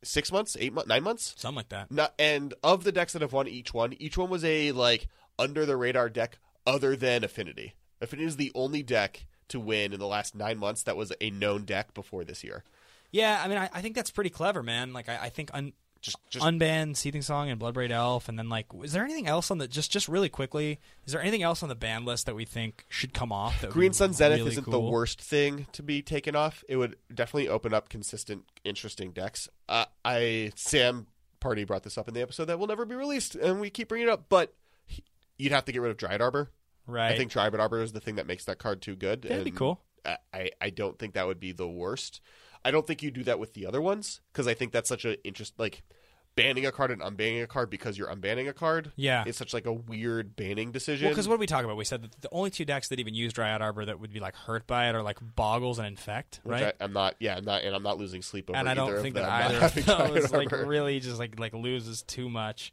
six months, eight months, nine months. Something like that. Not, and of the decks that have won each one, each one was a like under the radar deck other than Affinity. Affinity is the only deck to win in the last nine months that was a known deck before this year. Yeah, I mean, I, I think that's pretty clever, man. Like, I, I think un, Just just unban Seething Song and Bloodbraid Elf, and then like, is there anything else on the just just really quickly? Is there anything else on the ban list that we think should come off? That Green Sun Zenith really isn't the worst thing to be taken off. It would definitely open up consistent, interesting decks. Uh, I Sam Pardee brought this up in the episode that will never be released, and we keep bringing it up. But he- you'd have to get rid of Dryad Arbor. Right. I think Dryad Arbor is the thing that makes that card too good. That'd be cool. I, I don't think that would be the worst. I don't think you do that with the other ones because I think that's such an interest like banning a card and unbanning a card because you're unbanning a card. Yeah. it's such like a weird banning decision. Well, because what did we talk about? We said that the only two decks that even use Dryad Arbor that would be like hurt by it are like Boggles and Infect, Which right? I, am not. Yeah, I'm not, and I'm not losing sleep over. and I don't think that either of those like really just like like loses too much.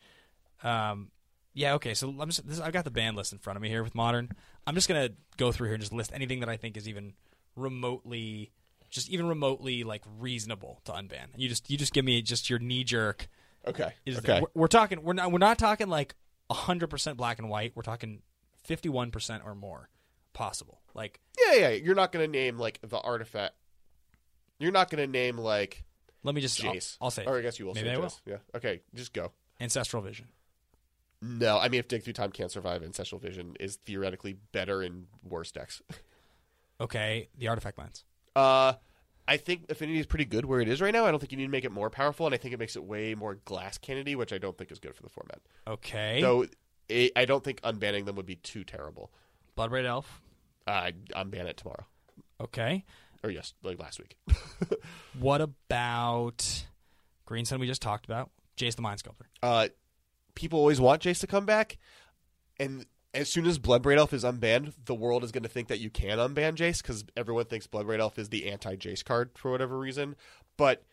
Um, yeah, okay. So I'm just this, I've got the ban list in front of me here with modern. I'm just gonna go through here and just list anything that I think is even remotely, just even remotely like reasonable to unban. You just you just give me just your knee jerk. Okay. Is okay. we're, we're talking we're not we're not talking like hundred percent black and white. We're talking fifty one percent or more possible. Like Yeah, yeah. You're not going to name like the artifact. You're not going to name like let me just I'll, I'll say Or I guess you will Maybe say I will. Yeah. Okay. Just go. ancestral vision. No, I mean if Dig Through Time can't survive, Ancestral Vision is theoretically better in worse decks. Okay, the artifact lands. Uh, I think Affinity is pretty good where it is right now. I don't think you need to make it more powerful, and I think it makes it way more glass cannony, which I don't think is good for the format. Okay, So it, I don't think unbanning them would be too terrible. Bloodbraid Elf. Uh, I unban it tomorrow, Okay. or yes, like last week. What about Green Sun? We just talked about Jace the Mind Sculptor. uh, people always want Jace to come back, and as soon as Bloodbraid Elf is unbanned, the world is going to think that you can unban Jace because everyone thinks Bloodbraid Elf is the anti Jace card for whatever reason. But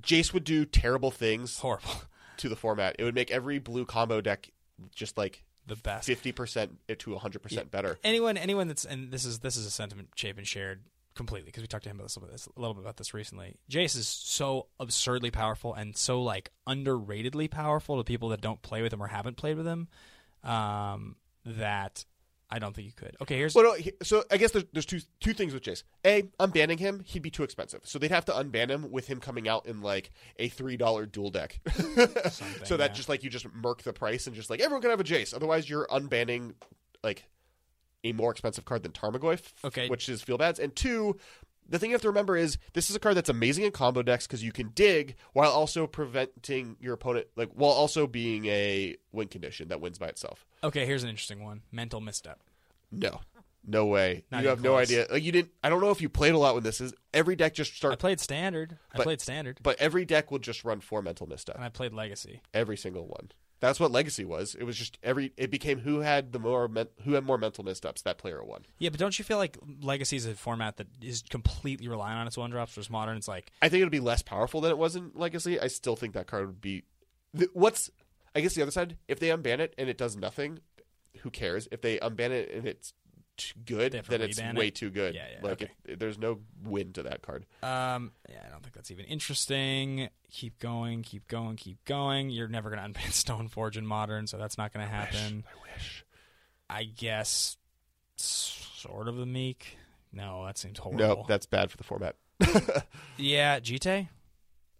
Jace would do terrible things Horrible. to the format. It would make every blue combo deck just like The best. fifty percent to hundred percent better. Anyone, anyone that's and this is this is a sentiment Chapin shared completely because we talked to him about this a little, bit, a little bit about this recently. Jace is so absurdly powerful and so like underratedly powerful to people that don't play with him or haven't played with him. Um, that I don't think you could. Okay, here's Well, no, so I guess there's, there's two two things with Jace. A, unbanning him, he'd be too expensive. So they'd have to unban him with him coming out in like a three dollar dual deck. so that yeah. just like you just murk the price and just like everyone can have a Jace. Otherwise, you're unbanning like a more expensive card than Tarmogoyf, Okay. which is feel bads. And two, the thing you have to remember is this is a card that's amazing in combo decks because you can dig while also preventing your opponent, like while also being a win condition that wins by itself. okay. Here's an interesting one: mental misstep. No. No way. Not you have no idea. Like you didn't I don't know if you played a lot with this is every deck just I played standard. I played standard, but every deck will just run four mental misstep. and I played legacy. Every single one. That's what legacy was. It was just every it became who had the more men, who had more mental missteps, that player won. Yeah, but don't you feel like legacy is a format that is completely relying on its one drops? Whereas modern, it's like I think it'll be less powerful than it was in legacy. I still think that card would be what's I guess the other side, if they unban it and it does nothing, who cares? If they unban it and it's good, They have to then it's way it? too good. Yeah, yeah, like okay. it, there's no win to that card. Um, yeah, I don't think that's even interesting. Keep going, keep going, keep going. You're never going to unban Stoneforge in Modern, so that's not going to happen. I wish. I guess Sword of the Meek. No, that seems horrible. No, that's bad for the format. yeah, Jitte.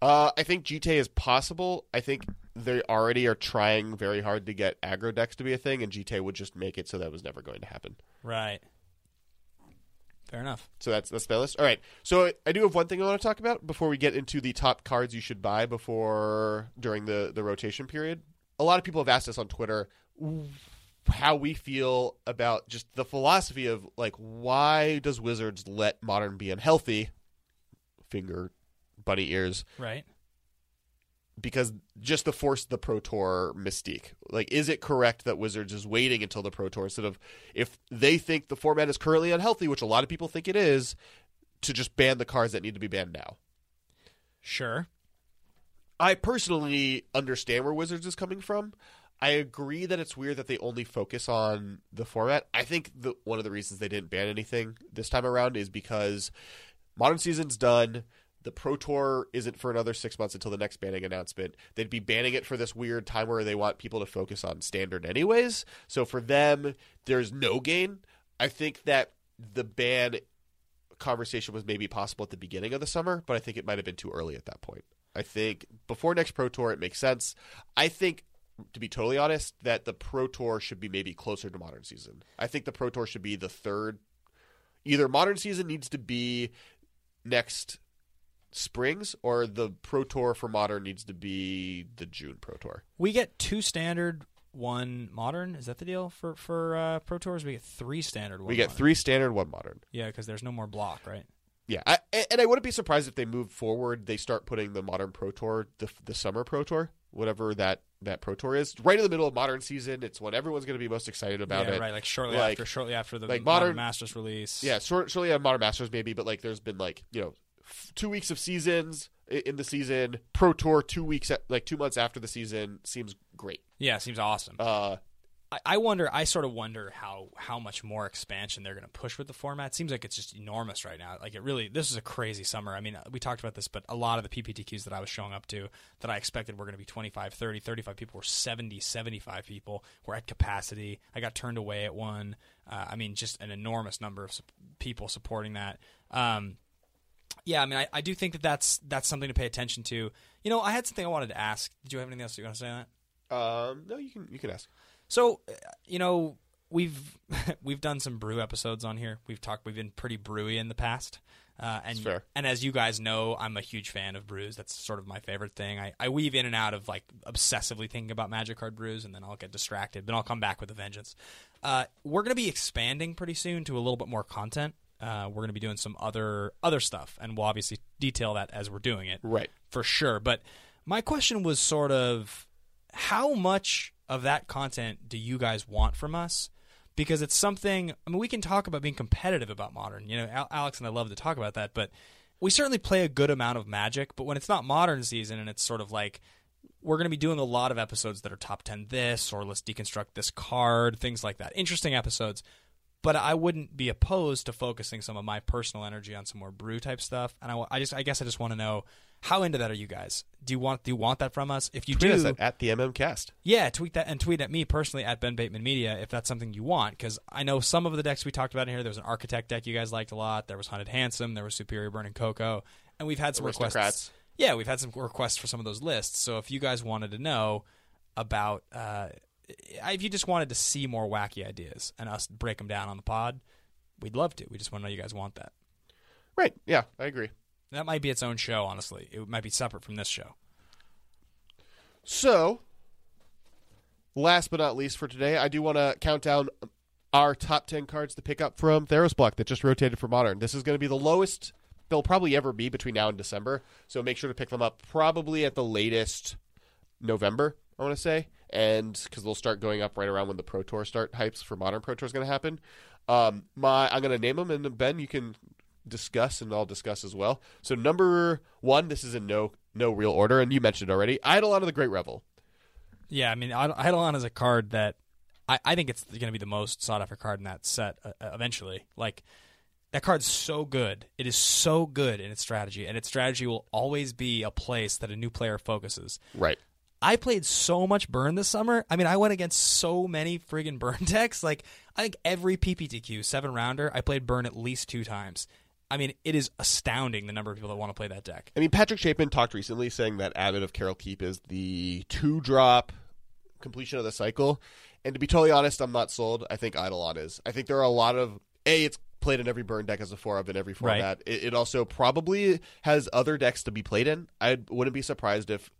Uh, I think Jitte is possible. I think they already are trying very hard to get aggro decks to be a thing, and Jitte would just make it so that was never going to happen. Right. Fair enough. So that's that's the list. All right. So I, I do have one thing I want to talk about before we get into the top cards you should buy before during the the rotation period. A lot of people have asked us on Twitter how we feel about just the philosophy of like why does Wizards let Modern be unhealthy? Finger, bunny ears. Right. Because just the force the pro tour mystique. Like is it correct that wizards is waiting until the pro tour instead of if they think the format is currently unhealthy which a lot of people think it is to just ban the cards that need to be banned now? Sure. i personally understand where wizards is coming from. I agree that it's weird that they only focus on the format. I think the one of the reasons they didn't ban anything this time around is because modern season's done the Pro Tour isn't for another six months until the next banning announcement. They'd be banning it for this weird time where they want people to focus on standard, anyways. So for them, there's no gain. I think that the ban conversation was maybe possible at the beginning of the summer, but I think it might have been too early at that point. I think before next Pro Tour, it makes sense. I think, to be totally honest, that the Pro Tour should be maybe closer to Modern Season. I think the Pro Tour should be the third. Either Modern Season needs to be next springs, or the Pro Tour for Modern needs to be the June Pro Tour. We get two standard, one modern. Is that the deal for for uh, pro tours? We get three standard. One we get modern. three standard, one modern. Yeah, because there's no more block, right? Yeah, I, and I wouldn't be surprised if they move forward. They start putting the modern pro tour, the the summer pro tour, whatever that that pro tour is, right in the middle of modern season. It's when everyone's going to be most excited about yeah, it. right. Like shortly Like- after, shortly after the like modern, modern- Masters release. Yeah, short, surely a modern masters maybe, but like there's been like you know f- two weeks of seasons in the season. Pro tour two weeks, at, like two months after the season seems great. yeah, seems awesome. Uh, I, I wonder. I sort of wonder how how much more expansion they're going to push with the format. It seems like it's just enormous right now. Like it really. This is a crazy summer. I mean, we talked about this, but a lot of the PPTQs that I was showing up to that I expected were going to be 25, 30, 35 people were 70, 75 people. We're at capacity. I got turned away at one. Uh, I mean, just an enormous number of people supporting that. Um, yeah, I mean, I, I do think that that's that's something to pay attention to. You know, I had something I wanted to ask. Did you have anything else you want to say on that? um, no, you can you can ask. So, uh, you know, we've we've done some brew episodes on here. We've talked. We've been pretty brewy in the past. Uh, and and as you guys know, I'm a huge fan of brews. That's sort of my favorite thing. I, I weave in and out of like obsessively thinking about Magic Card brews, and then I'll get distracted. Then I'll come back with a vengeance. Uh, we're going to be expanding pretty soon to a little bit more content. Uh, we're going to be doing some other other stuff, and we'll obviously detail that as we're doing it Right. for sure. But my question was sort of how much of that content do you guys want from us? Because it's something, I mean, we can talk about being competitive about modern. You know, Al- Alex and I love to talk about that, but we certainly play a good amount of magic. But when it's not modern season and it's sort of like, we're going to be doing a lot of episodes that are top 10 this or let's deconstruct this card, things like that. Interesting episodes. But I wouldn't be opposed to focusing some of my personal energy on some more brew type stuff. And I, I just, I guess I just want to know how into that are you guys? Do you want, do you want that from us? If you Tweet do, us at, at the MM Cast. yeah, tweet that and tweet at me personally at Ben Bateman Media if that's something you want. Because I know some of the decks we talked about in here. There was an Architect deck you guys liked a lot. There was Hunted Handsome. There was Superior Burning Cocoa, and we've had some requests. Yeah, we've had some requests for some of those lists. So if you guys wanted to know about, uh, if you just wanted to see more wacky ideas and us break them down on the pod, we'd love to. We just want to know you guys want that. Right. Yeah, I agree. That might be its own show. Honestly, it might be separate from this show. So, last but not least for today, I do want to count down our top 10 cards to pick up from Theros Block that just rotated for Modern. This is going to be the lowest they'll probably ever be between now and December. So make sure to pick them up probably at the latest November, I want to say. And because they'll start going up right around when the Pro Tour start hypes for Modern Pro Tour is going to happen. Um, my I'm going to name them, and Ben, you can discuss, and I'll discuss as well. So number one, this is in no no real order, and you mentioned it already. Eidolon of the Great Revel. Yeah, I mean, Eid- Eidolon is a card that I, I think it's going to be the most sought after card in that set uh, uh, eventually. Like, that card's so good. It is so good in its strategy, and its strategy will always be a place that a new player focuses. Right. I played so much burn this summer. I mean, I went against so many friggin' burn decks. Like, I think every PPTQ seven rounder, I played burn at least two times. I mean, it is astounding the number of people that want to play that deck. I mean, Patrick Chapin talked recently saying that Abbot of Keral Keep is the two drop completion of the cycle. And to be totally honest, I'm not sold. I think Eidolon is. I think there are a lot of A, it's played in every burn deck as a four of in every Right. format. It, it also probably has other decks to be played in. I wouldn't be surprised if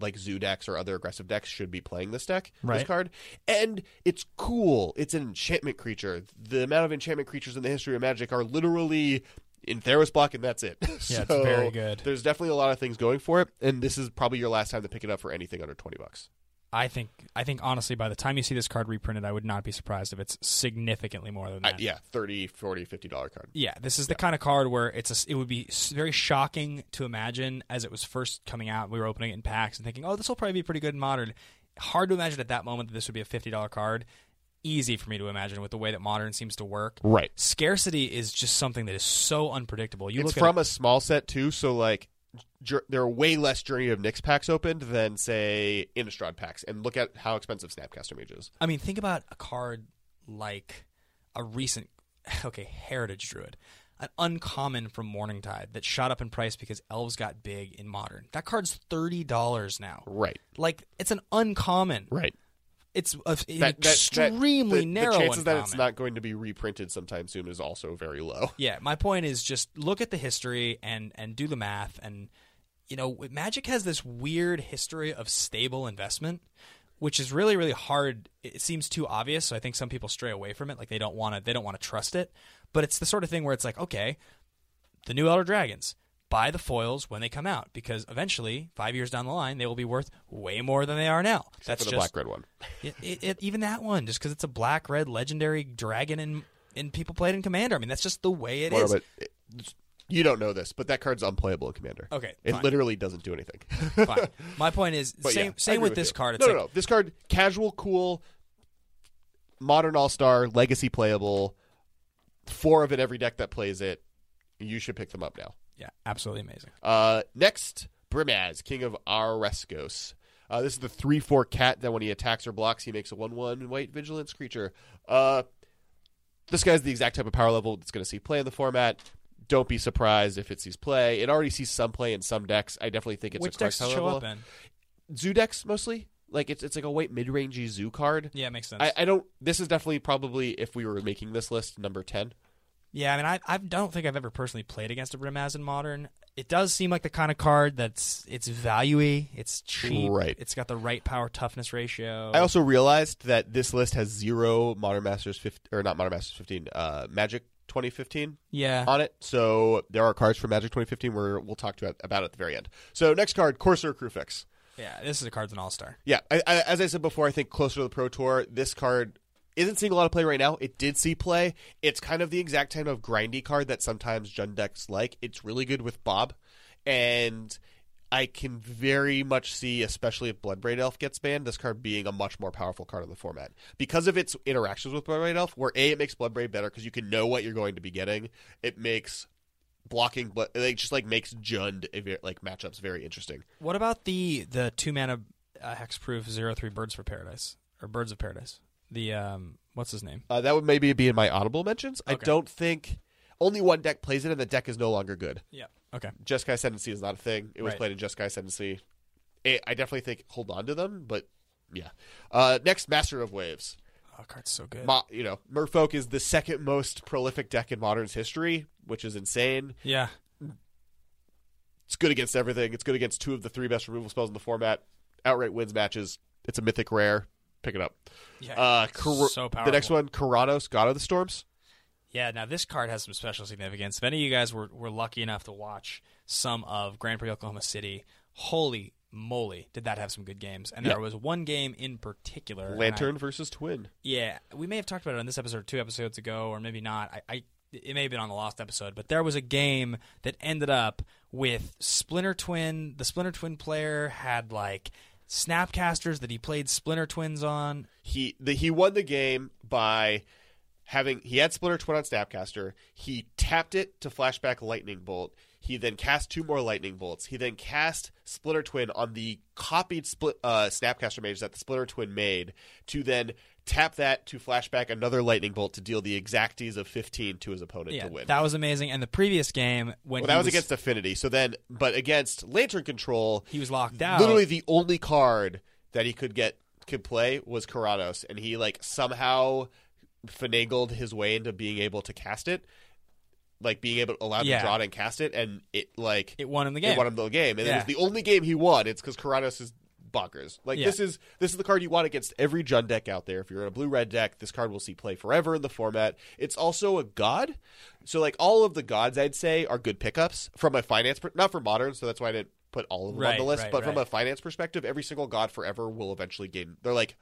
like zoo decks or other aggressive decks should be playing this deck, this card. And it's cool. It's an enchantment creature. The amount of enchantment creatures in the history of Magic are literally in Theros block, and that's it. Yeah, it's very good. There's definitely a lot of things going for it, and this is probably your last time to pick it up for anything under twenty bucks. I think, I think honestly, by the time you see this card reprinted, I would not be surprised if it's significantly more than that. yeah, 30 40 50 dollar card. Yeah, this is the kind of card where it's a, it would be very shocking to imagine as it was first coming out. We were opening it in packs and thinking, "Oh, this will probably be pretty good in modern." Hard to imagine at that moment that this would be a fifty dollar card. Easy for me to imagine with the way that modern seems to work. Right. Scarcity is just something that is so unpredictable. You it's look from a small set too, so like there are way less Journey of Nyx packs opened than say Innistrad packs, and look at how expensive Snapcaster Mage is. I mean, think about a card like a recent, okay, Heritage Druid. an uncommon from Morningtide that shot up in price because elves got big in modern. That card's thirty dollars now. Right. Like it's an uncommon. Right. It's a, an That- that- that- extremely the, narrow. The chances that it's not going to be reprinted sometime soon is also very low. Yeah, my point is just look at the history and and do the math and you know, Magic has this weird history of stable investment which is really really hard. It seems too obvious, so I think some people stray away from it like they don't want to they don't want to trust it. But it's the sort of thing where it's like, okay, the new Elder Dragons, buy the foils when they come out because eventually, 5 years down the line, they will be worth way more than they are now. That's for the just black red one. it, it, it, even that one, just because it's a black red legendary dragon and and people played in Commander. I mean, that's just the way it is. Well, it- you don't know this, but that card's unplayable in Commander. Okay, It fine. literally doesn't do anything. Fine. My point is But same yeah, same agree with this you. card. It's no, like, no, no. This card, casual, cool, modern all star, legacy playable, four of it every deck that plays it. You should pick them up now. Yeah, absolutely amazing. Uh, next, Brimaz, King of Oreskos. Uh, this is the 3 4 cat that when he attacks or blocks, he makes a 1 1 white vigilance creature. Uh, this guy's the exact type of power level that's going to see play in the format. Don't be surprised if it sees play. It already sees some play in some decks. I definitely think it's Which a decks show level. up in? Zoo decks mostly. Like it's it's like a white mid rangey zoo card. Yeah, it makes sense. I, I don't. This is definitely probably if we were making this list number ten. Yeah, I mean, I I don't think I've ever personally played against a Brimaz in Modern. It does seem like the kind of card that's it's valuey, it's cheap, Right. It's got the right power toughness ratio. I also realized that this list has zero Modern Masters 15, or not Modern Masters fifteen, uh, Magic twenty fifteen yeah, on it. So there are cards for Magic twenty fifteen where we'll talk to about at the very end. So next card, Courser Kruphix. yeah. This is a card's an all star. Yeah, I, I, as I said before, I think closer to the Pro Tour, this card isn't seeing a lot of play right now. It did see play. It's kind of the exact kind of grindy card that sometimes Jund decks like. It's really good with Bob, and I can very much see, especially if Bloodbraid Elf gets banned, this card being a much more powerful card in the format because of its interactions with Bloodbraid Elf. Where a it makes Bloodbraid better because you can know what you're going to be getting. It makes blocking, Blood- it just like makes Jund like matchups very interesting. What about the the two mana uh, hexproof zero three birds for paradise or birds of paradise? The um, what's his name? Uh, that would maybe be in my audible mentions. I Okay. don't think only one deck plays it, and the deck is no longer good. Yeah. Okay. Jeskai Ascendancy is not a thing. It was Right. played in Jeskai Ascendancy. It, I definitely think hold on to them, but yeah. Uh, next, Master of Waves. Oh, card's so good. Mo- you know, Merfolk is the second most prolific deck in Modern's history, which is insane. yeah. It's good against everything. It's good against two of the three best removal spells in the format. Outright wins matches. It's a mythic rare. Pick it up. Yeah. Uh, so the next one, Keranos, God of the Storms. Yeah, now this card has some special significance. If any of you guys were, were lucky enough to watch some of Grand Prix Oklahoma City, holy moly, did that have some good games. And Yeah. there was one game in particular. and I- Lantern versus Twin. yeah, we may have talked about it on this episode two episodes ago, or maybe not. I, I it may have been on the last episode, but there was a game that ended up with Splinter Twin. The Splinter Twin player had like snapcasters that he played Splinter Twins on. he the, he won the game by having he had Splinter Twin on Snapcaster. He tapped it to flashback Lightning Bolt. He then cast two more Lightning Bolts. He then cast Splinter Twin on the copied split uh, Snapcaster mage that the Splinter Twin made to then tap that to flashback another Lightning Bolt to deal the exacties of 15 to his opponent Yeah, to win. that was amazing. And the previous game when well, he that was, against Affinity. So then, but against Lantern Control, he was locked out. literally the only card that he could get could play was Keranos, and he like somehow finagled his way into being able to cast it, like being able allowed Yeah. to draw it and cast it, and it like it won him the game. it won him the game, and it was the only game he won. It's because Keranos is bonkers. Like Yeah. this is this is the card you want against every Jund deck out there. If you're in a blue red deck, this card will see play forever in the format. It's also a god, so like all of the gods I'd say are good pickups from a finance, per- not for modern, so that's why I didn't put all of them on the list. right, but from a finance perspective, every single god forever will eventually gain. They're like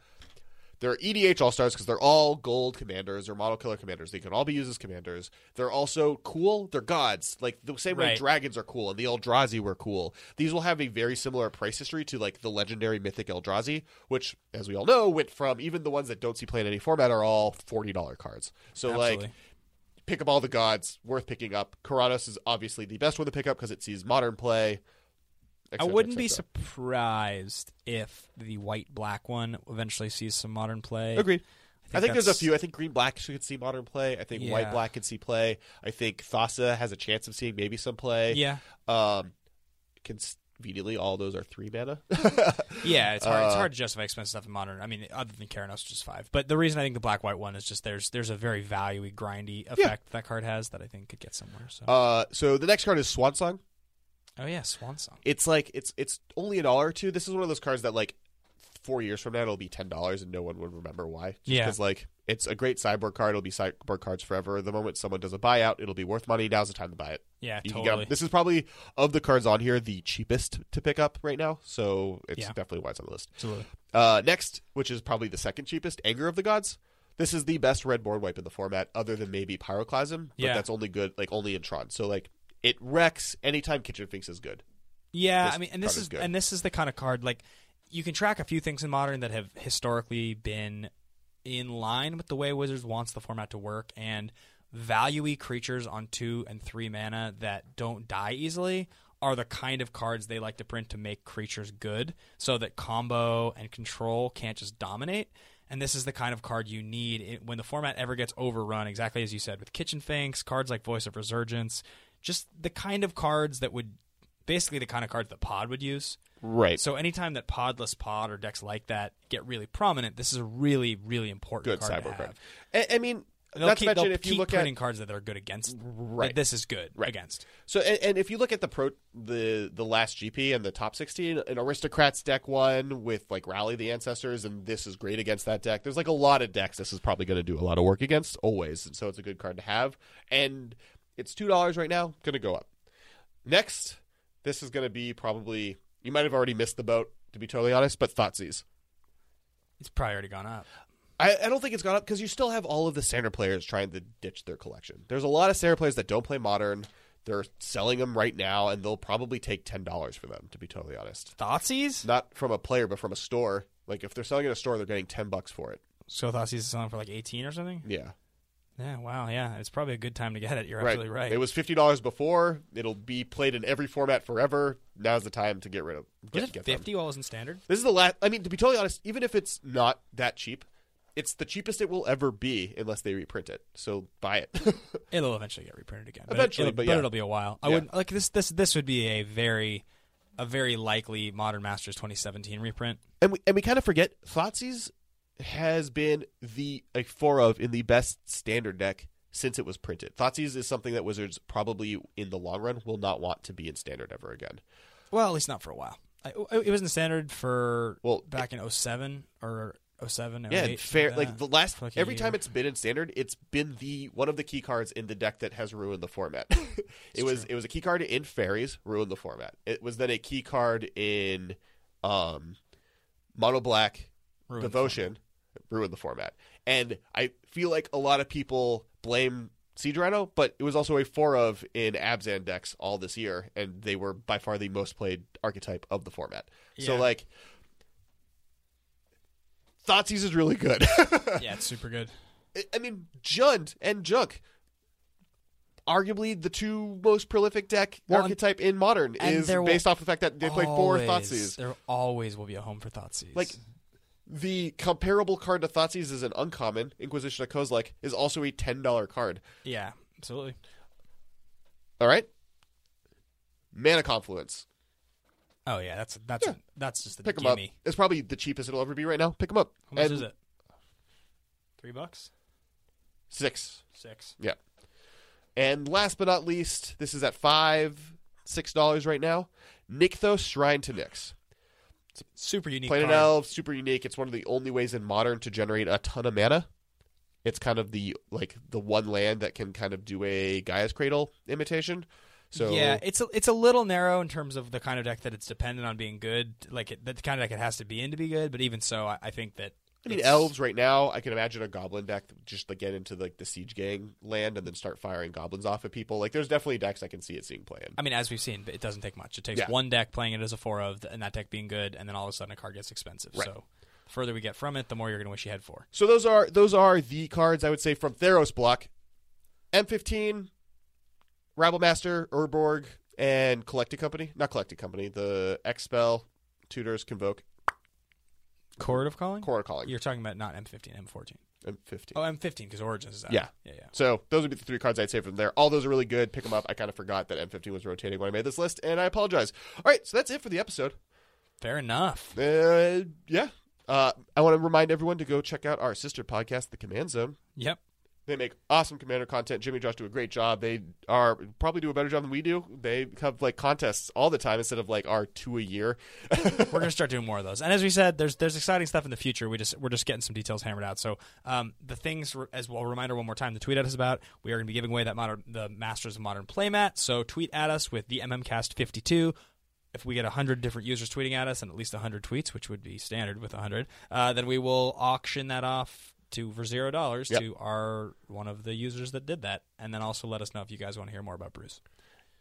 they're EDH All Stars because they're all gold commanders or model killer commanders. They can all be used as commanders. They're also cool. They're gods. Like the same way dragons are cool and the Eldrazi were cool. These will have a very similar price history to like the legendary mythic Eldrazi, which, as we all know, went from even the ones that don't see play in any format are all forty dollar cards. So like pick up all the gods, worth picking up. Keranos is obviously the best one to pick up because it sees modern play. Et I wouldn't be cetera. surprised if the white black one eventually sees some modern play. Agreed. I I think there's a few. I think green black could see modern play. I think white black can see play. I think Thassa has a chance of seeing maybe some play. Yeah, Um, conveniently, all those are three mana. yeah. It's hard. it's Uh, hard to justify expensive stuff in modern. I mean, other than Keranos, which is five. But the reason I think the black white one is just there's there's a very valuey, grindy effect that card has that I think could get somewhere. So. uh, so the next card is Swan Song. Oh yeah, Swan Song. It's like it's it's only a dollar or two. This is one of those cards that like four years from now it'll be ten dollars and no one would remember why. Just Yeah. because like it's a great cyborg card. It'll be cyborg cards forever. The moment someone does a buyout, it'll be worth money. Now's the time to buy it. Yeah, You totally. This is probably of the cards on here the cheapest to pick up right now. So it's Yeah. definitely why it's on the list. Absolutely. Uh, next, which is probably the second cheapest, Anger of the Gods. This is the best red board wipe in the format, other than maybe Pyroclasm, but Yeah. that's only good like only in Tron. So like it wrecks anytime Kitchen Finks is good. Yeah, This I mean, and this is is good. and this is the kind of card like you can track a few things in modern that have historically been in line with the way Wizards wants the format to work, and valuey creatures on two and three mana that don't die easily are the kind of cards they like to print to make creatures good, so that combo and control can't just dominate. And this is the kind of card you need when the format ever gets overrun, exactly as you said, with Kitchen Finks, cards like Voice of Resurgence, just the kind of cards that would basically the kind of cards that Pod would use. Right. So anytime that Podless Pod or decks like that get really prominent, this is a really, really important good card cyber card. I, I mean, They'll not keep, to mention they'll if you look printing at cards that are good against. Right. that This is good Right. against. so, and, and if you look at the pro the the last GP and the top sixteen, an aristocrats deck one with like rally the ancestors, and this is great against that deck. There's like a lot of decks this is probably going to do a lot of work against always, and so it's a good card to have. And it's two dollars right now, going to go up. Next, this is going to be probably you might have already missed the boat to be totally honest, but Thoughtseize. It's probably already gone up. I, I don't think it's gone up because you still have all of the standard players trying to ditch their collection. There's a lot of standard players that don't play modern. They're selling them right now, and they'll probably take ten dollars for them. To be totally honest, Thoughtseize? not from a player, but from a store. Like if they're selling at a store, they're getting ten bucks for it. So Thoughtseize is selling for like 18 or something? Yeah, Yeah, wow, yeah. It's probably a good time to get it. You're right. absolutely right. It was fifty dollars before. It'll be played in every format forever. Now's the time to get rid of. Get, was it 50 while it was in standard? This is the last. I mean, to be totally honest, even if it's not that cheap, it's the cheapest it will ever be unless they reprint it. So buy it. It'll eventually get reprinted again. But Eventually, it'll, but yeah. it'll be a while. I Yeah. would like this. This this would be a very, a very likely Modern Masters 2017 reprint. and we and we kind of forget Thoughtseize has been the like four of in the best standard deck since it was printed. Thoughtseize is something that Wizards probably in the long run will not want to be in standard ever again. Well, at least not for a while. I, it was in standard for Well, back in 07 or 07. Yeah, 08, and fair. like, Like the last like every year. time it's been in standard, it's been the one of the key cards in the deck that has ruined the format. it was it was a key card in fairies, ruined the format. It was then a key card in um, mono black Ruined devotion, ruined the format. And I feel like a lot of people blame Siege Rhino, but it was also a four of in Abzan decks all this year, and they were by far the most played archetype of the format. So like. Thoughtseize is really good. yeah, it's super good. I- mean, Jund and Junk, arguably the two most prolific deck Well, archetype in modern, is will based off the fact that they played four Thoughtseize. There always will be a home for Thoughtseize. Like the comparable card to Thoughtseize is an uncommon. Inquisition of Kozilek is also a ten dollar card. yeah, absolutely. All right, Mana Confluence. Oh yeah, that's that's Yeah. that's just the Pick them up. It's probably the cheapest it'll ever be right now. Pick them up. How much And is it? Three bucks? Six. Six. Yeah. And last but not least, this is at five, six dollars right now. Nykthos Shrine to Nyx. Super unique. Planet card. Elf, super unique. It's one of the only ways in modern to generate a ton of mana. It's kind of the like the one land that can kind of do a Gaea's Cradle imitation. So yeah, it's a it's a little narrow in terms of the kind of deck that it's dependent on being good. Like it, the kind of deck it has to be in to be good. But even so, I, I think that I mean it's- elves right now. I can imagine a goblin deck just to get into like the siege gang land and then start firing goblins off at people. Like there's definitely decks I can see it seeing play in. I mean, as we've seen, it doesn't take much. It takes Yeah. one deck playing it as a four of, and that deck being good, and then all of a sudden a card gets expensive. Right. So the further we get from it, the more you're going to wish you had four. So those are those are the cards I would say from Theros block. M15, Rabble Master, Urborg, and Collecting Company. Not Collecting Company, the Expel, Tutors, Convoke, Chord of calling. Core Calling. You're talking about not M15, M14. M15. Oh, M15 because Origins is out. Yeah. yeah, yeah. So those would be the three cards I'd say from there. All those are really good. Pick them up. I kind of forgot that M15 was rotating when I made this list, and I apologize. All right, so that's it for the episode. Fair enough. Uh, yeah. Uh, I want to remind everyone to go check out our sister podcast, The Command Zone. Yep. They make awesome commander content. Jimmy Josh do a great job. They are probably do a better job than we do. They have like contests all the time instead of like our two a year. we're gonna start doing more of those. And as we said, there's there's exciting stuff in the future. We just we're just getting some details hammered out. So um, the things as well. Reminder one more time: the tweet at us about we are gonna be giving away that modern the Masters of Modern playmat. So tweet at us with the MMCast52. If we get 100 different users tweeting at us and at least 100 tweets, which would be standard with 100, uh, then we will auction that off to for zero dollars Yep. to our one of the users that did that, and then also let us know if you guys want to hear more about brews.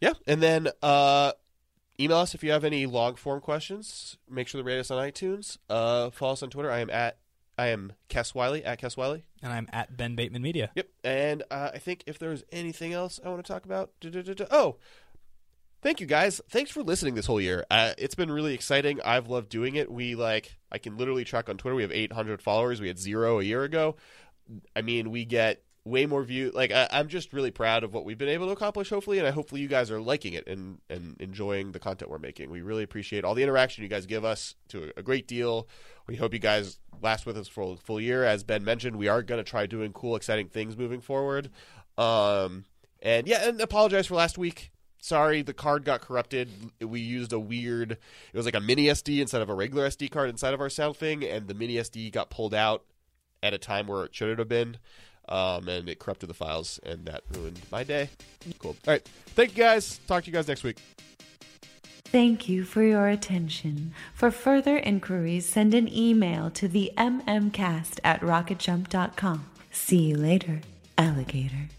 Yeah, and then uh, email us if you have any long form questions. Make sure to rate us on iTunes. Uh, follow us on Twitter. I am at I am Kess Wiley at Kess Wiley. And I'm at Ben Bateman Media. Yep. And uh, I think if there's anything else I want to talk about, oh, thank you guys. Thanks for listening this whole year. Uh, it's been really exciting. I've loved doing it. We like I can literally track on Twitter. We have 800 followers. We had zero a year ago. I mean, we get way more view. Like I, I'm just really proud of what we've been able to accomplish. Hopefully, and I hopefully you guys are liking it and and enjoying the content we're making. We really appreciate all the interaction you guys give us to a, a great deal. We hope you guys last with us for a full year. As Ben mentioned, we are going to try doing cool, exciting things moving forward. Um, and yeah, and apologize for last week. Sorry, the card got corrupted. We used a weird. It was like a mini SD instead of a regular SD card inside of our sound thing, and the mini SD got pulled out at a time where it shouldn't have been, um, and it corrupted the files, and that ruined my day. Cool. All right, thank you guys. Talk to you guys next week. Thank you for your attention. For further inquiries, send an email to the mmcast at rocketjump.com. See you later, alligator.